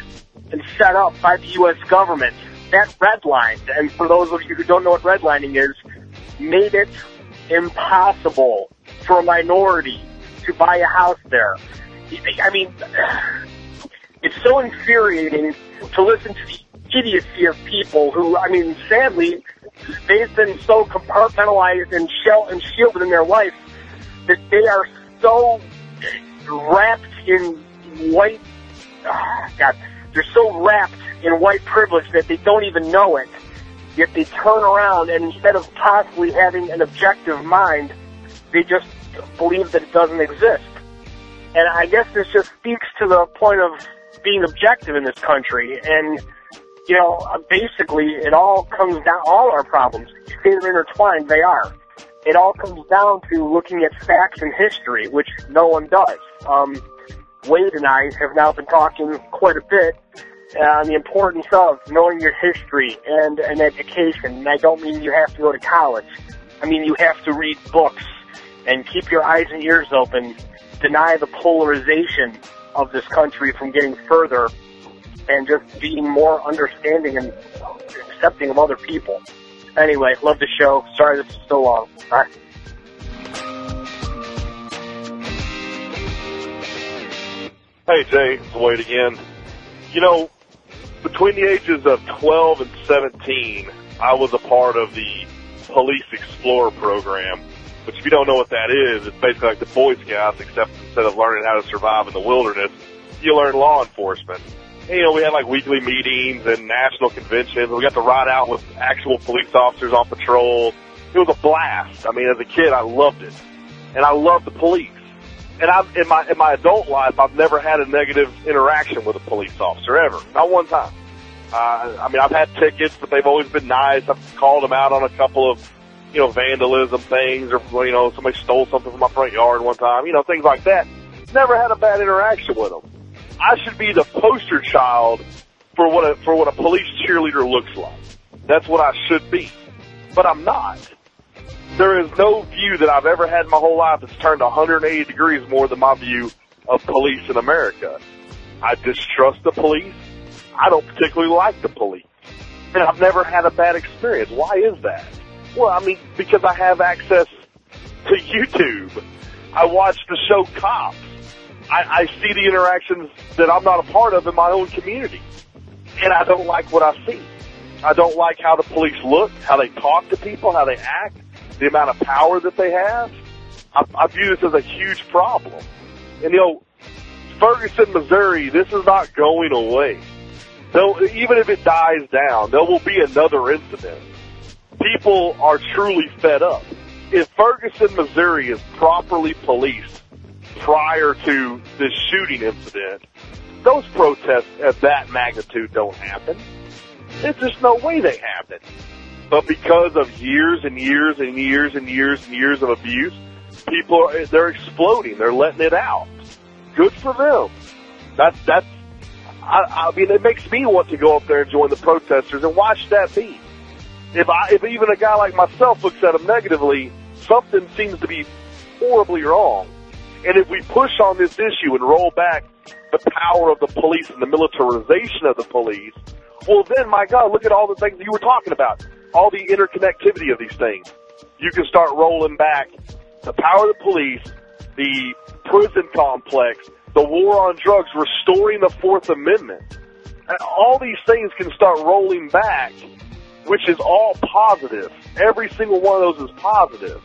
and set up by the U.S. government. That redlined, and for those of you who don't know what redlining is, made it impossible for a minority to buy a house there. I mean, it's so infuriating to listen to the idiocy of people who, I mean, sadly, they've been so compartmentalized and, shell- and shielded in their life that they are so wrapped in white, ah, God, they're so wrapped in white privilege that they don't even know it. Yet they turn around and instead of possibly having an objective mind, they just believe that it doesn't exist. And I guess this just speaks to the point of being objective in this country. And, you know, basically it all comes down, all our problems, they're intertwined, they are. It all comes down to looking at facts and history, which no one does. Um, Wade and I have now been talking quite a bit on the importance of knowing your history and an education. And I don't mean you have to go to college. I mean you have to read books and keep your eyes and ears open. Deny the polarization of this country from getting further and just being more understanding and accepting of other people. Anyway, love the show. Sorry this is so long. Bye. Hey Jay, it's Wade again. You know, between the ages of 12 and 17, I was a part of the Police Explorer program, which if you don't know what that is, it's basically like the Boy Scouts, except instead of learning how to survive in the wilderness, you learn law enforcement. You know, we had like weekly meetings and national conventions. We got to ride out with actual police officers on patrol. It was a blast. I mean, as a kid, I loved it. And I loved the police and I've in my in my adult life, I've never had a negative interaction with a police officer ever, not one time. Uh, I mean, I've had tickets, but they've always been nice. I've called them out on a couple of, you know, vandalism things, or you know, somebody stole something from my front yard one time, you know, things like that. Never had a bad interaction with them. I should be the poster child for what a for what a police cheerleader looks like. That's what I should be, but I'm not there is no view that I've ever had in my whole life that's turned 180 degrees more than my view of police in America. I distrust the police. I don't particularly like the police. And I've never had a bad experience. Why is that? Well, I mean, because I have access to YouTube. I watch the show Cops. I, I see the interactions that I'm not a part of in my own community. And I don't like what I see. I don't like how the police look, how they talk to people, how they act the amount of power that they have, I, I view this as a huge problem. And you know, Ferguson, Missouri, this is not going away. Though, even if it dies down, there will be another incident. People are truly fed up. If Ferguson, Missouri is properly policed prior to this shooting incident, those protests of that magnitude don't happen. There's just no way they happen. But because of years and years and years and years and years of abuse, people are, they're exploding. They're letting it out. Good for them. That's, that's, I, I mean, it makes me want to go up there and join the protesters and watch that be. If I, if even a guy like myself looks at them negatively, something seems to be horribly wrong. And if we push on this issue and roll back the power of the police and the militarization of the police, well then, my God, look at all the things you were talking about all the interconnectivity of these things. You can start rolling back the power of the police, the prison complex, the war on drugs, restoring the Fourth Amendment. All these things can start rolling back, which is all positive. Every single one of those is positive.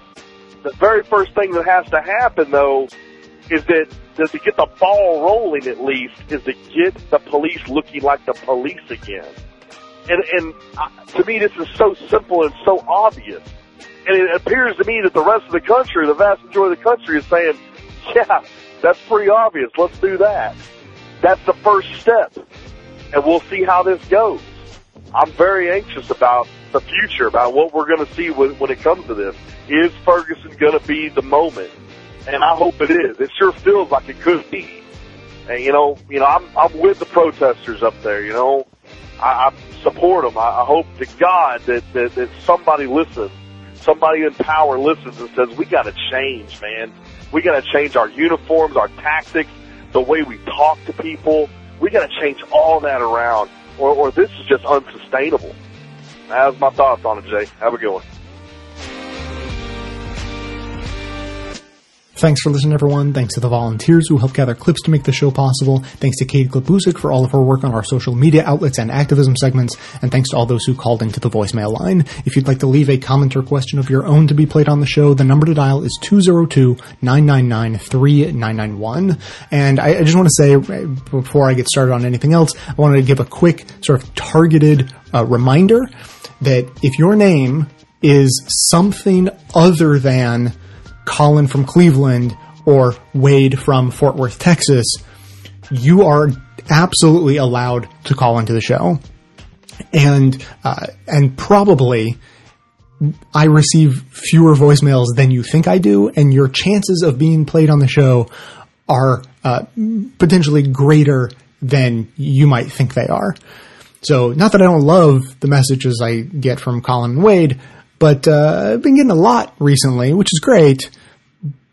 The very first thing that has to happen, though, is that, that to get the ball rolling at least, is to get the police looking like the police again. And, and uh, to me, this is so simple and so obvious. And it appears to me that the rest of the country, the vast majority of the country is saying, yeah, that's pretty obvious. Let's do that. That's the first step. And we'll see how this goes. I'm very anxious about the future, about what we're going to see when, when it comes to this. Is Ferguson going to be the moment? And I hope it is. It sure feels like it could be. And you know, you know, I'm I'm with the protesters up there. You know, I, I support them. I, I hope to God that, that that somebody listens, somebody in power listens and says, "We got to change, man. We got to change our uniforms, our tactics, the way we talk to people. We got to change all that around, or or this is just unsustainable." That's my thoughts on it, Jay. Have a good one. Thanks for listening, everyone. Thanks to the volunteers who help gather clips to make the show possible. Thanks to Kate Glabusic for all of her work on our social media outlets and activism segments. And thanks to all those who called into the voicemail line. If you'd like to leave a comment or question of your own to be played on the show, the number to dial is 202-999-3991. And I, I just want to say, before I get started on anything else, I wanted to give a quick sort of targeted uh, reminder that if your name is something other than Colin from Cleveland or Wade from Fort Worth, Texas, you are absolutely allowed to call into the show. And, uh, and probably I receive fewer voicemails than you think I do, and your chances of being played on the show are uh, potentially greater than you might think they are. So, not that I don't love the messages I get from Colin and Wade, but uh, I've been getting a lot recently, which is great.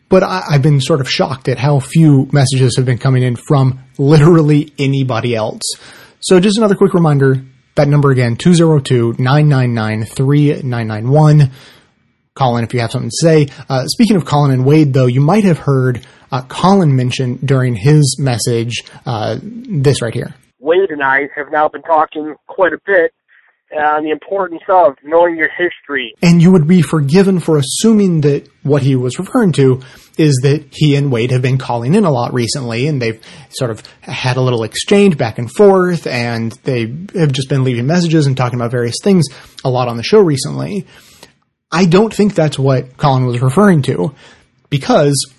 But I, I've been sort of shocked at how few messages have been coming in from literally anybody else. So just another quick reminder, that number again, 202-999-3991. Call in if you have something to say. Uh, speaking of Colin and Wade, though, you might have heard uh, Colin mention during his message uh, this right here. Wade and I have now been talking quite a bit on the importance of knowing your history. And you would be forgiven for assuming that what he was referring to is that he and Wade have been calling in a lot recently and they've sort of had a little exchange back and forth and they have just been leaving messages and talking about various things a lot on the show recently. I don't think that's what Colin was referring to because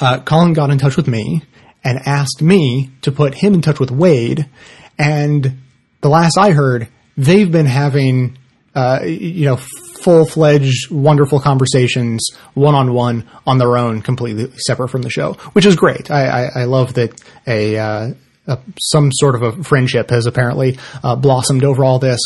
uh, Colin got in touch with me and asked me to put him in touch with Wade. And the last I heard, they've been having, uh, you know, full fledged, wonderful conversations one on one on their own, completely separate from the show, which is great. I, I, I love that a, uh, a, some sort of a friendship has apparently uh, blossomed over all this.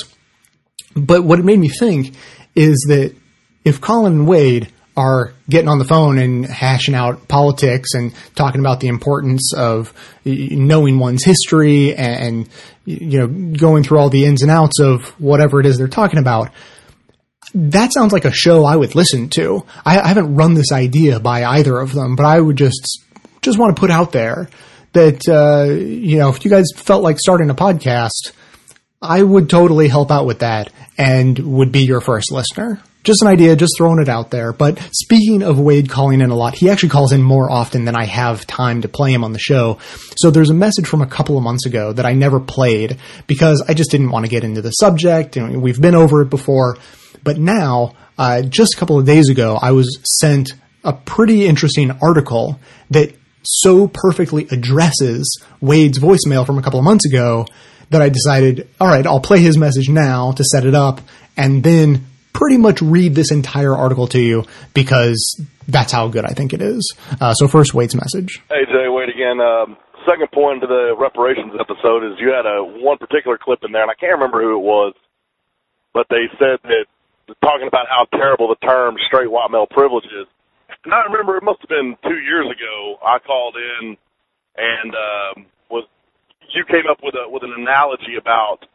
But what it made me think is that if Colin and Wade are getting on the phone and hashing out politics and talking about the importance of knowing one's history and, you know going through all the ins and outs of whatever it is they're talking about that sounds like a show I would listen to. I, I haven't run this idea by either of them, but I would just just want to put out there that uh, you know if you guys felt like starting a podcast, I would totally help out with that and would be your first listener. Just an idea, just throwing it out there. But speaking of Wade calling in a lot, he actually calls in more often than I have time to play him on the show. So there's a message from a couple of months ago that I never played because I just didn't want to get into the subject. And we've been over it before. But now, uh, just a couple of days ago, I was sent a pretty interesting article that so perfectly addresses Wade's voicemail from a couple of months ago that I decided, all right, I'll play his message now to set it up and then pretty much read this entire article to you because that's how good I think it is. Uh, so first, Wade's message. Hey Jay, Wade again. Um, second point to the reparations episode is you had a one particular clip in there, and I can't remember who it was, but they said that talking about how terrible the term straight white male privilege is. And I remember it must have been two years ago. I called in and um, was you came up with a with an analogy about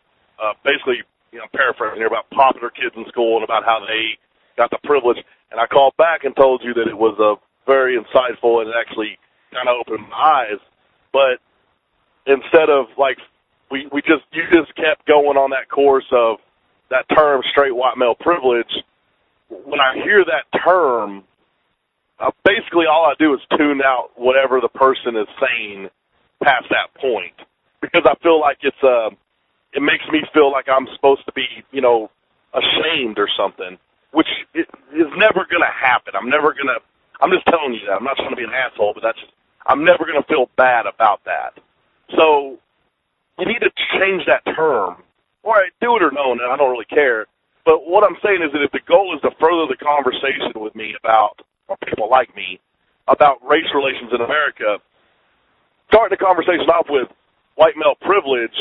uh, basically you know paraphrasing here about popular kids in school and about how they got the privilege. And I called back and told you that it was a very insightful and actually kind of opened my eyes. But instead of like we we just you just kept going on that course of that term straight white male privilege. When I hear that term, uh, basically all I do is tune out whatever the person is saying past that point because I feel like it's uh it makes me feel like I'm supposed to be, you know, ashamed or something. which is, never going to happen. I'm never going to. I'm just telling you that. I'm not trying to be an asshole, but that's. I'm never going to feel bad about that. So you need to change that term, or do it or no. and I don't really care. But what I'm saying is that if the goal is to further the conversation with me about, or people like me, about race relations in America, starting the conversation off with white male privilege,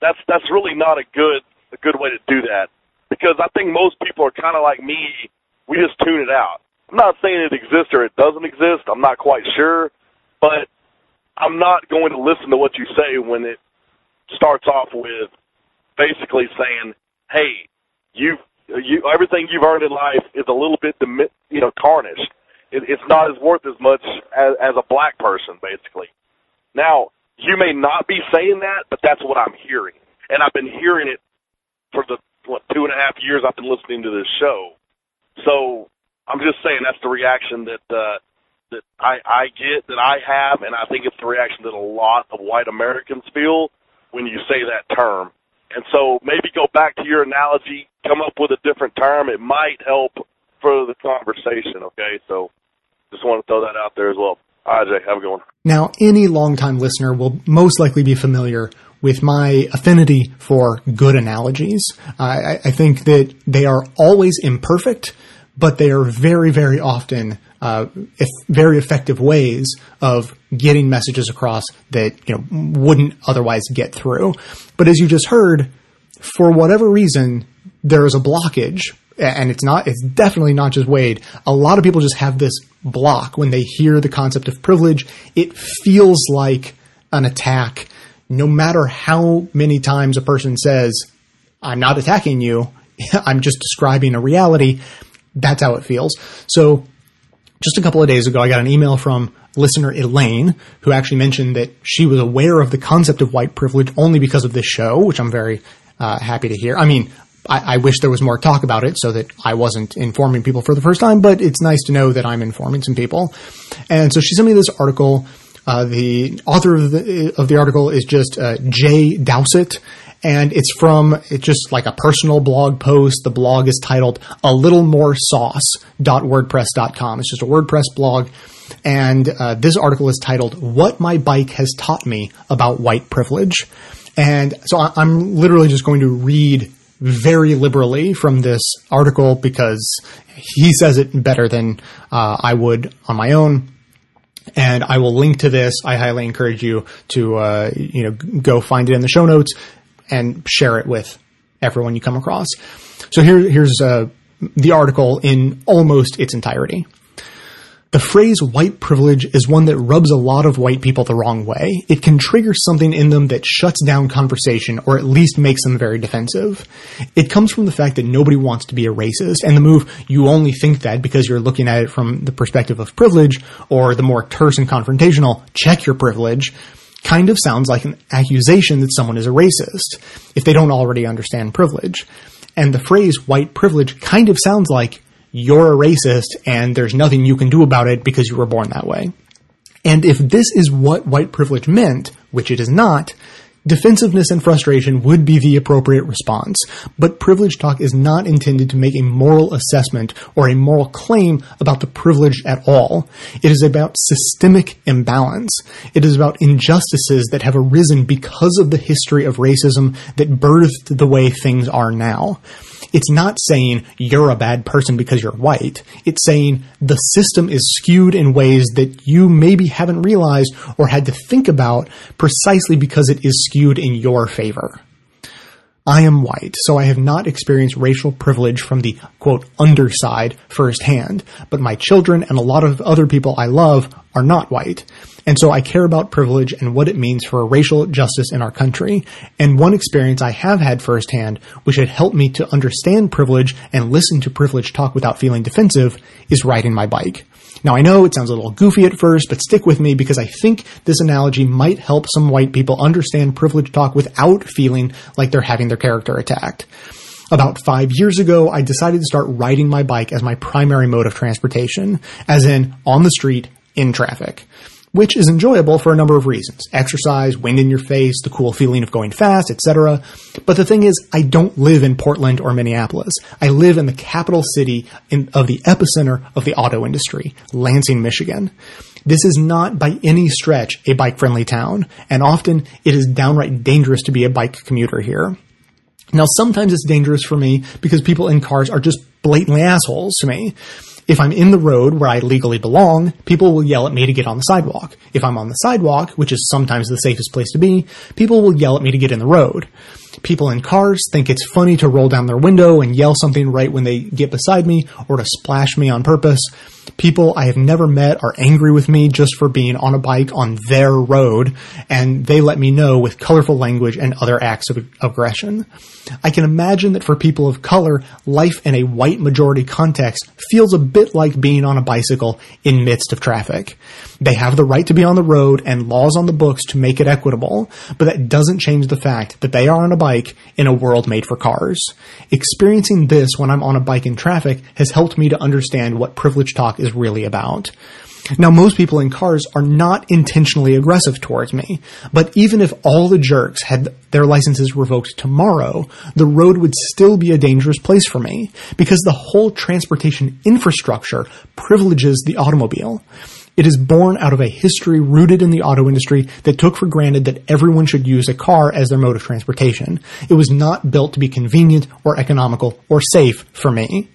that's that's really not a good a good way to do that. Because I think most people are kind of like me. We just tune it out. I'm not saying it exists or it doesn't exist. I'm not quite sure, but I'm not going to listen to what you say when it starts off with basically saying, "Hey, you you everything you've earned in life is a little bit you know tarnished. It, it's not as worth as much as, as a black person, basically." Now, you may not be saying that, but that's what I'm hearing, and I've been hearing it for the what two and a half years I've been listening to this show. So I'm just saying that's the reaction that uh, that I, I get, that I have, and I think it's the reaction that a lot of white Americans feel when you say that term. And so maybe go back to your analogy, come up with a different term. It might help further the conversation. Okay, so just want to throw that out there as well. Have a good one. Now, any longtime listener will most likely be familiar with my affinity for good analogies. I, I think that they are always imperfect, but they are very, very often uh, if very effective ways of getting messages across that you know wouldn't otherwise get through. But as you just heard, for whatever reason, there is a blockage, and it's not. It's definitely not just Wade. A lot of people just have this block when they hear the concept of privilege. It feels like an attack, no matter how many times a person says, "I'm not attacking you. I'm just describing a reality." That's how it feels. So just a couple of days ago, I got an email from listener Elaine, who actually mentioned that she was aware of the concept of white privilege only because of this show, which I'm very uh, happy to hear. I mean, I, I, wish there was more talk about it so that I wasn't informing people for the first time, but it's nice to know that I'm informing some people. And so she sent me this article. Uh, the author of the, of the article is just uh, Jay Dowsett, and it's from it's just like a personal blog post. The blog is titled "A Little More Sauce.wordpress.com." It's just a WordPress blog, and uh, this article is titled "What My Bike Has Taught Me About White Privilege." And so I'm literally just going to read very liberally from this article because he says it better than uh, I would on my own and I will link to this. I highly encourage you to uh, you know go find it in the show notes and share it with everyone you come across. So here, here's uh, the article in almost its entirety. The phrase white privilege is one that rubs a lot of white people the wrong way. It can trigger something in them that shuts down conversation or at least makes them very defensive. It comes from the fact that nobody wants to be a racist and the move you only think that because you're looking at it from the perspective of privilege or the more terse and confrontational check your privilege kind of sounds like an accusation that someone is a racist if they don't already understand privilege. And the phrase white privilege kind of sounds like you're a racist and there's nothing you can do about it because you were born that way. And if this is what white privilege meant, which it is not, Defensiveness and frustration would be the appropriate response, but privilege talk is not intended to make a moral assessment or a moral claim about the privilege at all. It is about systemic imbalance. It is about injustices that have arisen because of the history of racism that birthed the way things are now. It's not saying you're a bad person because you're white. It's saying the system is skewed in ways that you maybe haven't realized or had to think about precisely because it is skewed in your favor. I am white, so I have not experienced racial privilege from the quote underside firsthand, but my children and a lot of other people I love are not white. And so I care about privilege and what it means for racial justice in our country. And one experience I have had firsthand, which had helped me to understand privilege and listen to privilege talk without feeling defensive, is riding my bike. Now I know it sounds a little goofy at first, but stick with me because I think this analogy might help some white people understand privilege talk without feeling like they're having their character attacked. About five years ago, I decided to start riding my bike as my primary mode of transportation, as in on the street, in traffic. Which is enjoyable for a number of reasons. Exercise, wind in your face, the cool feeling of going fast, etc. But the thing is, I don't live in Portland or Minneapolis. I live in the capital city in, of the epicenter of the auto industry, Lansing, Michigan. This is not by any stretch a bike friendly town, and often it is downright dangerous to be a bike commuter here. Now, sometimes it's dangerous for me because people in cars are just blatantly assholes to me. If I'm in the road where I legally belong, people will yell at me to get on the sidewalk. If I'm on the sidewalk, which is sometimes the safest place to be, people will yell at me to get in the road. People in cars think it's funny to roll down their window and yell something right when they get beside me or to splash me on purpose. People I have never met are angry with me just for being on a bike on their road, and they let me know with colorful language and other acts of aggression. I can imagine that for people of color, life in a white majority context feels a bit like being on a bicycle in midst of traffic. They have the right to be on the road and laws on the books to make it equitable, but that doesn't change the fact that they are on a bike in a world made for cars. Experiencing this when I'm on a bike in traffic has helped me to understand what privilege talk is really about. Now, most people in cars are not intentionally aggressive towards me, but even if all the jerks had their licenses revoked tomorrow, the road would still be a dangerous place for me because the whole transportation infrastructure privileges the automobile. It is born out of a history rooted in the auto industry that took for granted that everyone should use a car as their mode of transportation. It was not built to be convenient or economical or safe for me.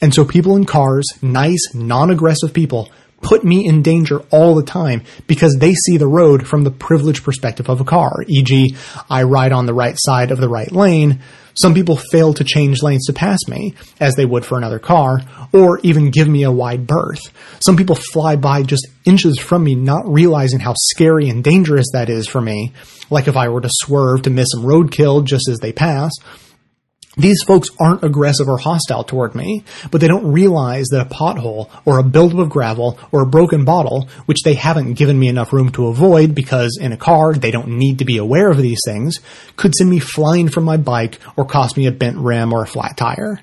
And so people in cars, nice, non-aggressive people, put me in danger all the time because they see the road from the privileged perspective of a car. E.g., I ride on the right side of the right lane. Some people fail to change lanes to pass me, as they would for another car, or even give me a wide berth. Some people fly by just inches from me, not realizing how scary and dangerous that is for me, like if I were to swerve to miss some roadkill just as they pass. These folks aren't aggressive or hostile toward me, but they don't realize that a pothole or a buildup of gravel or a broken bottle, which they haven't given me enough room to avoid because in a car they don't need to be aware of these things, could send me flying from my bike or cost me a bent rim or a flat tire.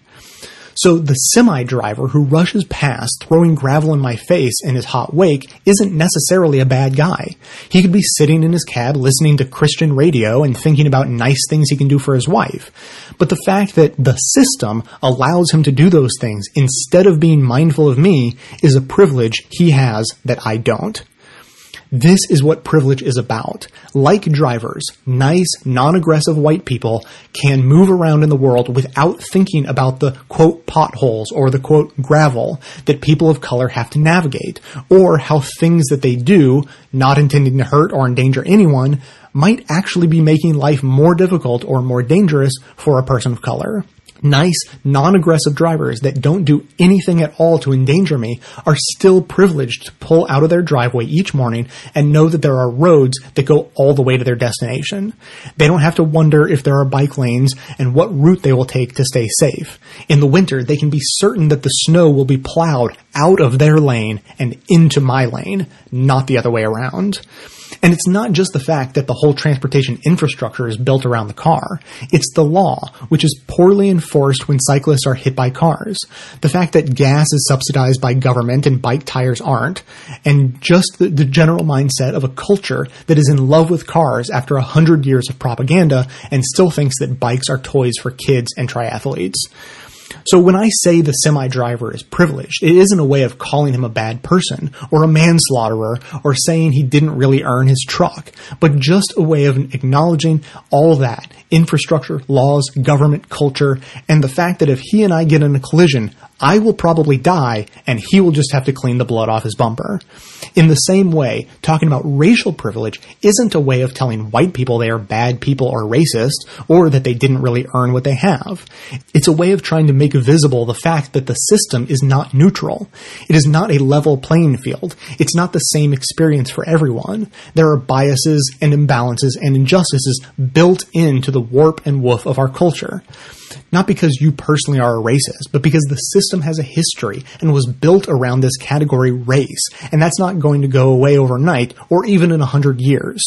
So the semi driver who rushes past throwing gravel in my face in his hot wake isn't necessarily a bad guy. He could be sitting in his cab listening to Christian radio and thinking about nice things he can do for his wife. But the fact that the system allows him to do those things instead of being mindful of me is a privilege he has that I don't. This is what privilege is about. Like drivers, nice, non-aggressive white people can move around in the world without thinking about the quote potholes or the quote gravel that people of color have to navigate, or how things that they do, not intending to hurt or endanger anyone, might actually be making life more difficult or more dangerous for a person of color nice, non-aggressive drivers that don't do anything at all to endanger me are still privileged to pull out of their driveway each morning and know that there are roads that go all the way to their destination. They don't have to wonder if there are bike lanes and what route they will take to stay safe. In the winter, they can be certain that the snow will be plowed out of their lane and into my lane, not the other way around. And it's not just the fact that the whole transportation infrastructure is built around the car. It's the law, which is poorly enforced when cyclists are hit by cars. The fact that gas is subsidized by government and bike tires aren't. And just the, the general mindset of a culture that is in love with cars after a hundred years of propaganda and still thinks that bikes are toys for kids and triathletes. So when I say the semi driver is privileged, it isn't a way of calling him a bad person or a manslaughterer or saying he didn't really earn his truck, but just a way of acknowledging all that infrastructure, laws, government, culture, and the fact that if he and I get in a collision, I will probably die and he will just have to clean the blood off his bumper. In the same way, talking about racial privilege isn't a way of telling white people they are bad people or racist or that they didn't really earn what they have. It's a way of trying to make visible the fact that the system is not neutral. It is not a level playing field. It's not the same experience for everyone. There are biases and imbalances and injustices built into the warp and woof of our culture. Not because you personally are a racist, but because the system has a history and was built around this category race, and that's not going to go away overnight or even in a hundred years.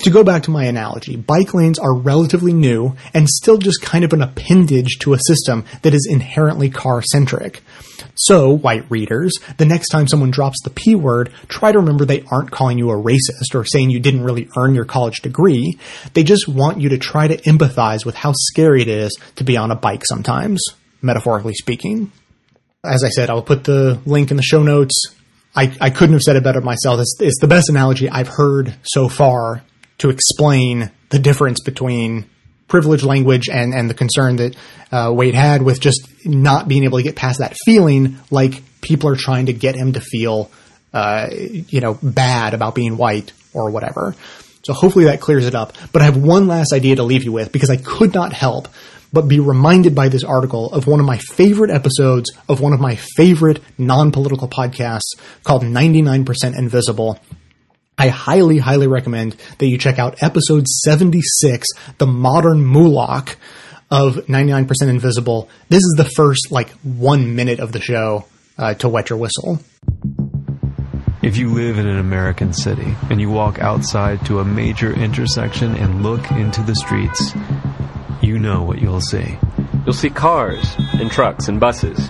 To go back to my analogy, bike lanes are relatively new and still just kind of an appendage to a system that is inherently car centric. So, white readers, the next time someone drops the P word, try to remember they aren't calling you a racist or saying you didn't really earn your college degree. They just want you to try to empathize with how scary it is to be on a bike sometimes, metaphorically speaking. As I said, I'll put the link in the show notes. I, I couldn't have said it better myself. It's, it's the best analogy I've heard so far to explain the difference between privilege language and, and the concern that uh, Wade had with just not being able to get past that feeling like people are trying to get him to feel, uh, you know, bad about being white or whatever. So hopefully that clears it up. But I have one last idea to leave you with because I could not help but be reminded by this article of one of my favorite episodes of one of my favorite non-political podcasts called 99% Invisible. I highly, highly recommend that you check out episode 76, The Modern Moloch of 99% Invisible. This is the first, like, one minute of the show uh, to wet your whistle. If you live in an American city and you walk outside to a major intersection and look into the streets, you know what you'll see. You'll see cars and trucks and buses.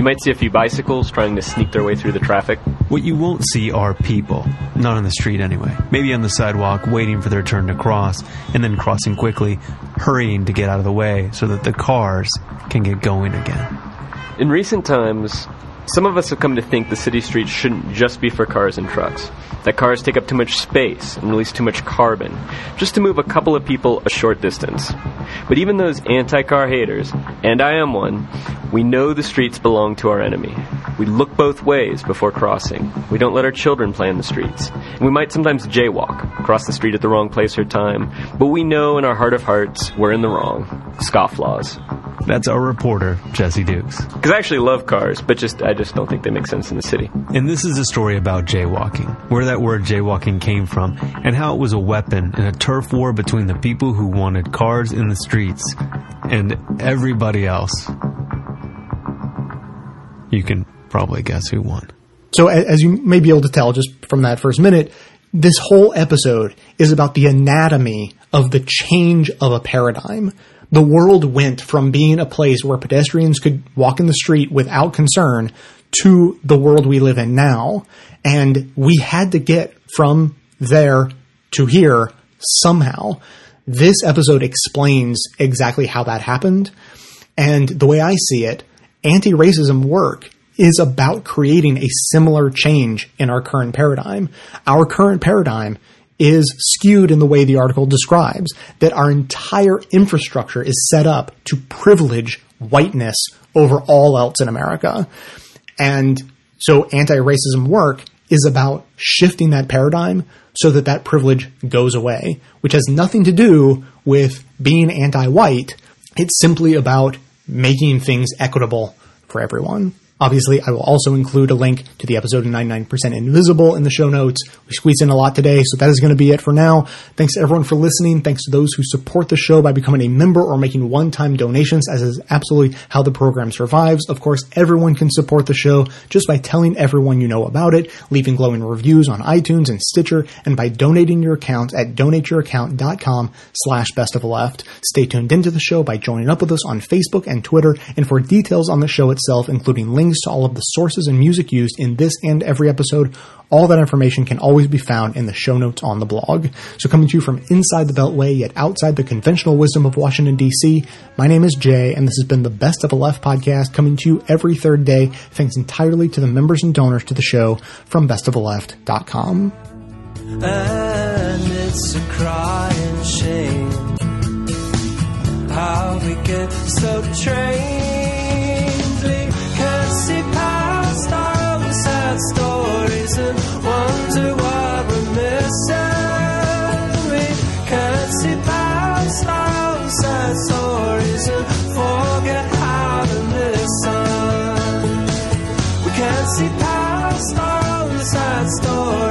You might see a few bicycles trying to sneak their way through the traffic. What you won't see are people. Not on the street anyway. Maybe on the sidewalk waiting for their turn to cross, and then crossing quickly, hurrying to get out of the way so that the cars can get going again. In recent times, some of us have come to think the city streets shouldn't just be for cars and trucks. That cars take up too much space and release too much carbon, just to move a couple of people a short distance. But even those anti-car haters, and I am one, we know the streets belong to our enemy. We look both ways before crossing. We don't let our children play in the streets. And we might sometimes jaywalk, cross the street at the wrong place or time, but we know in our heart of hearts we're in the wrong. Scofflaws. That's our reporter, Jesse Dukes. Because I actually love cars, but just I just don't think they make sense in the city. And this is a story about jaywalking, where that word jaywalking came from, and how it was a weapon in a turf war between the people who wanted cars in the streets and everybody else. You can probably guess who won. So, as you may be able to tell just from that first minute, this whole episode is about the anatomy of the change of a paradigm. The world went from being a place where pedestrians could walk in the street without concern to the world we live in now. And we had to get from there to here somehow. This episode explains exactly how that happened. And the way I see it, anti racism work is about creating a similar change in our current paradigm. Our current paradigm is skewed in the way the article describes that our entire infrastructure is set up to privilege whiteness over all else in America. And so anti-racism work is about shifting that paradigm so that that privilege goes away, which has nothing to do with being anti-white. It's simply about making things equitable for everyone. Obviously, I will also include a link to the episode of 99% Invisible in the show notes. We squeezed in a lot today, so that is going to be it for now. Thanks to everyone for listening. Thanks to those who support the show by becoming a member or making one-time donations, as is absolutely how the program survives. Of course, everyone can support the show just by telling everyone you know about it, leaving glowing reviews on iTunes and Stitcher, and by donating your account at donateyouraccount.com slash best of left. Stay tuned into the show by joining up with us on Facebook and Twitter, and for details on the show itself, including links to all of the sources and music used in this and every episode, all that information can always be found in the show notes on the blog. So coming to you from inside the Beltway, yet outside the conventional wisdom of Washington, D.C., my name is Jay, and this has been the Best of the Left podcast coming to you every third day, thanks entirely to the members and donors to the show from bestoftheleft.com. And it's a crying shame how we get so trained. stories and wonder what we're missing. We can't see past our sad stories and forget how to listen. We can't see past our sad stories.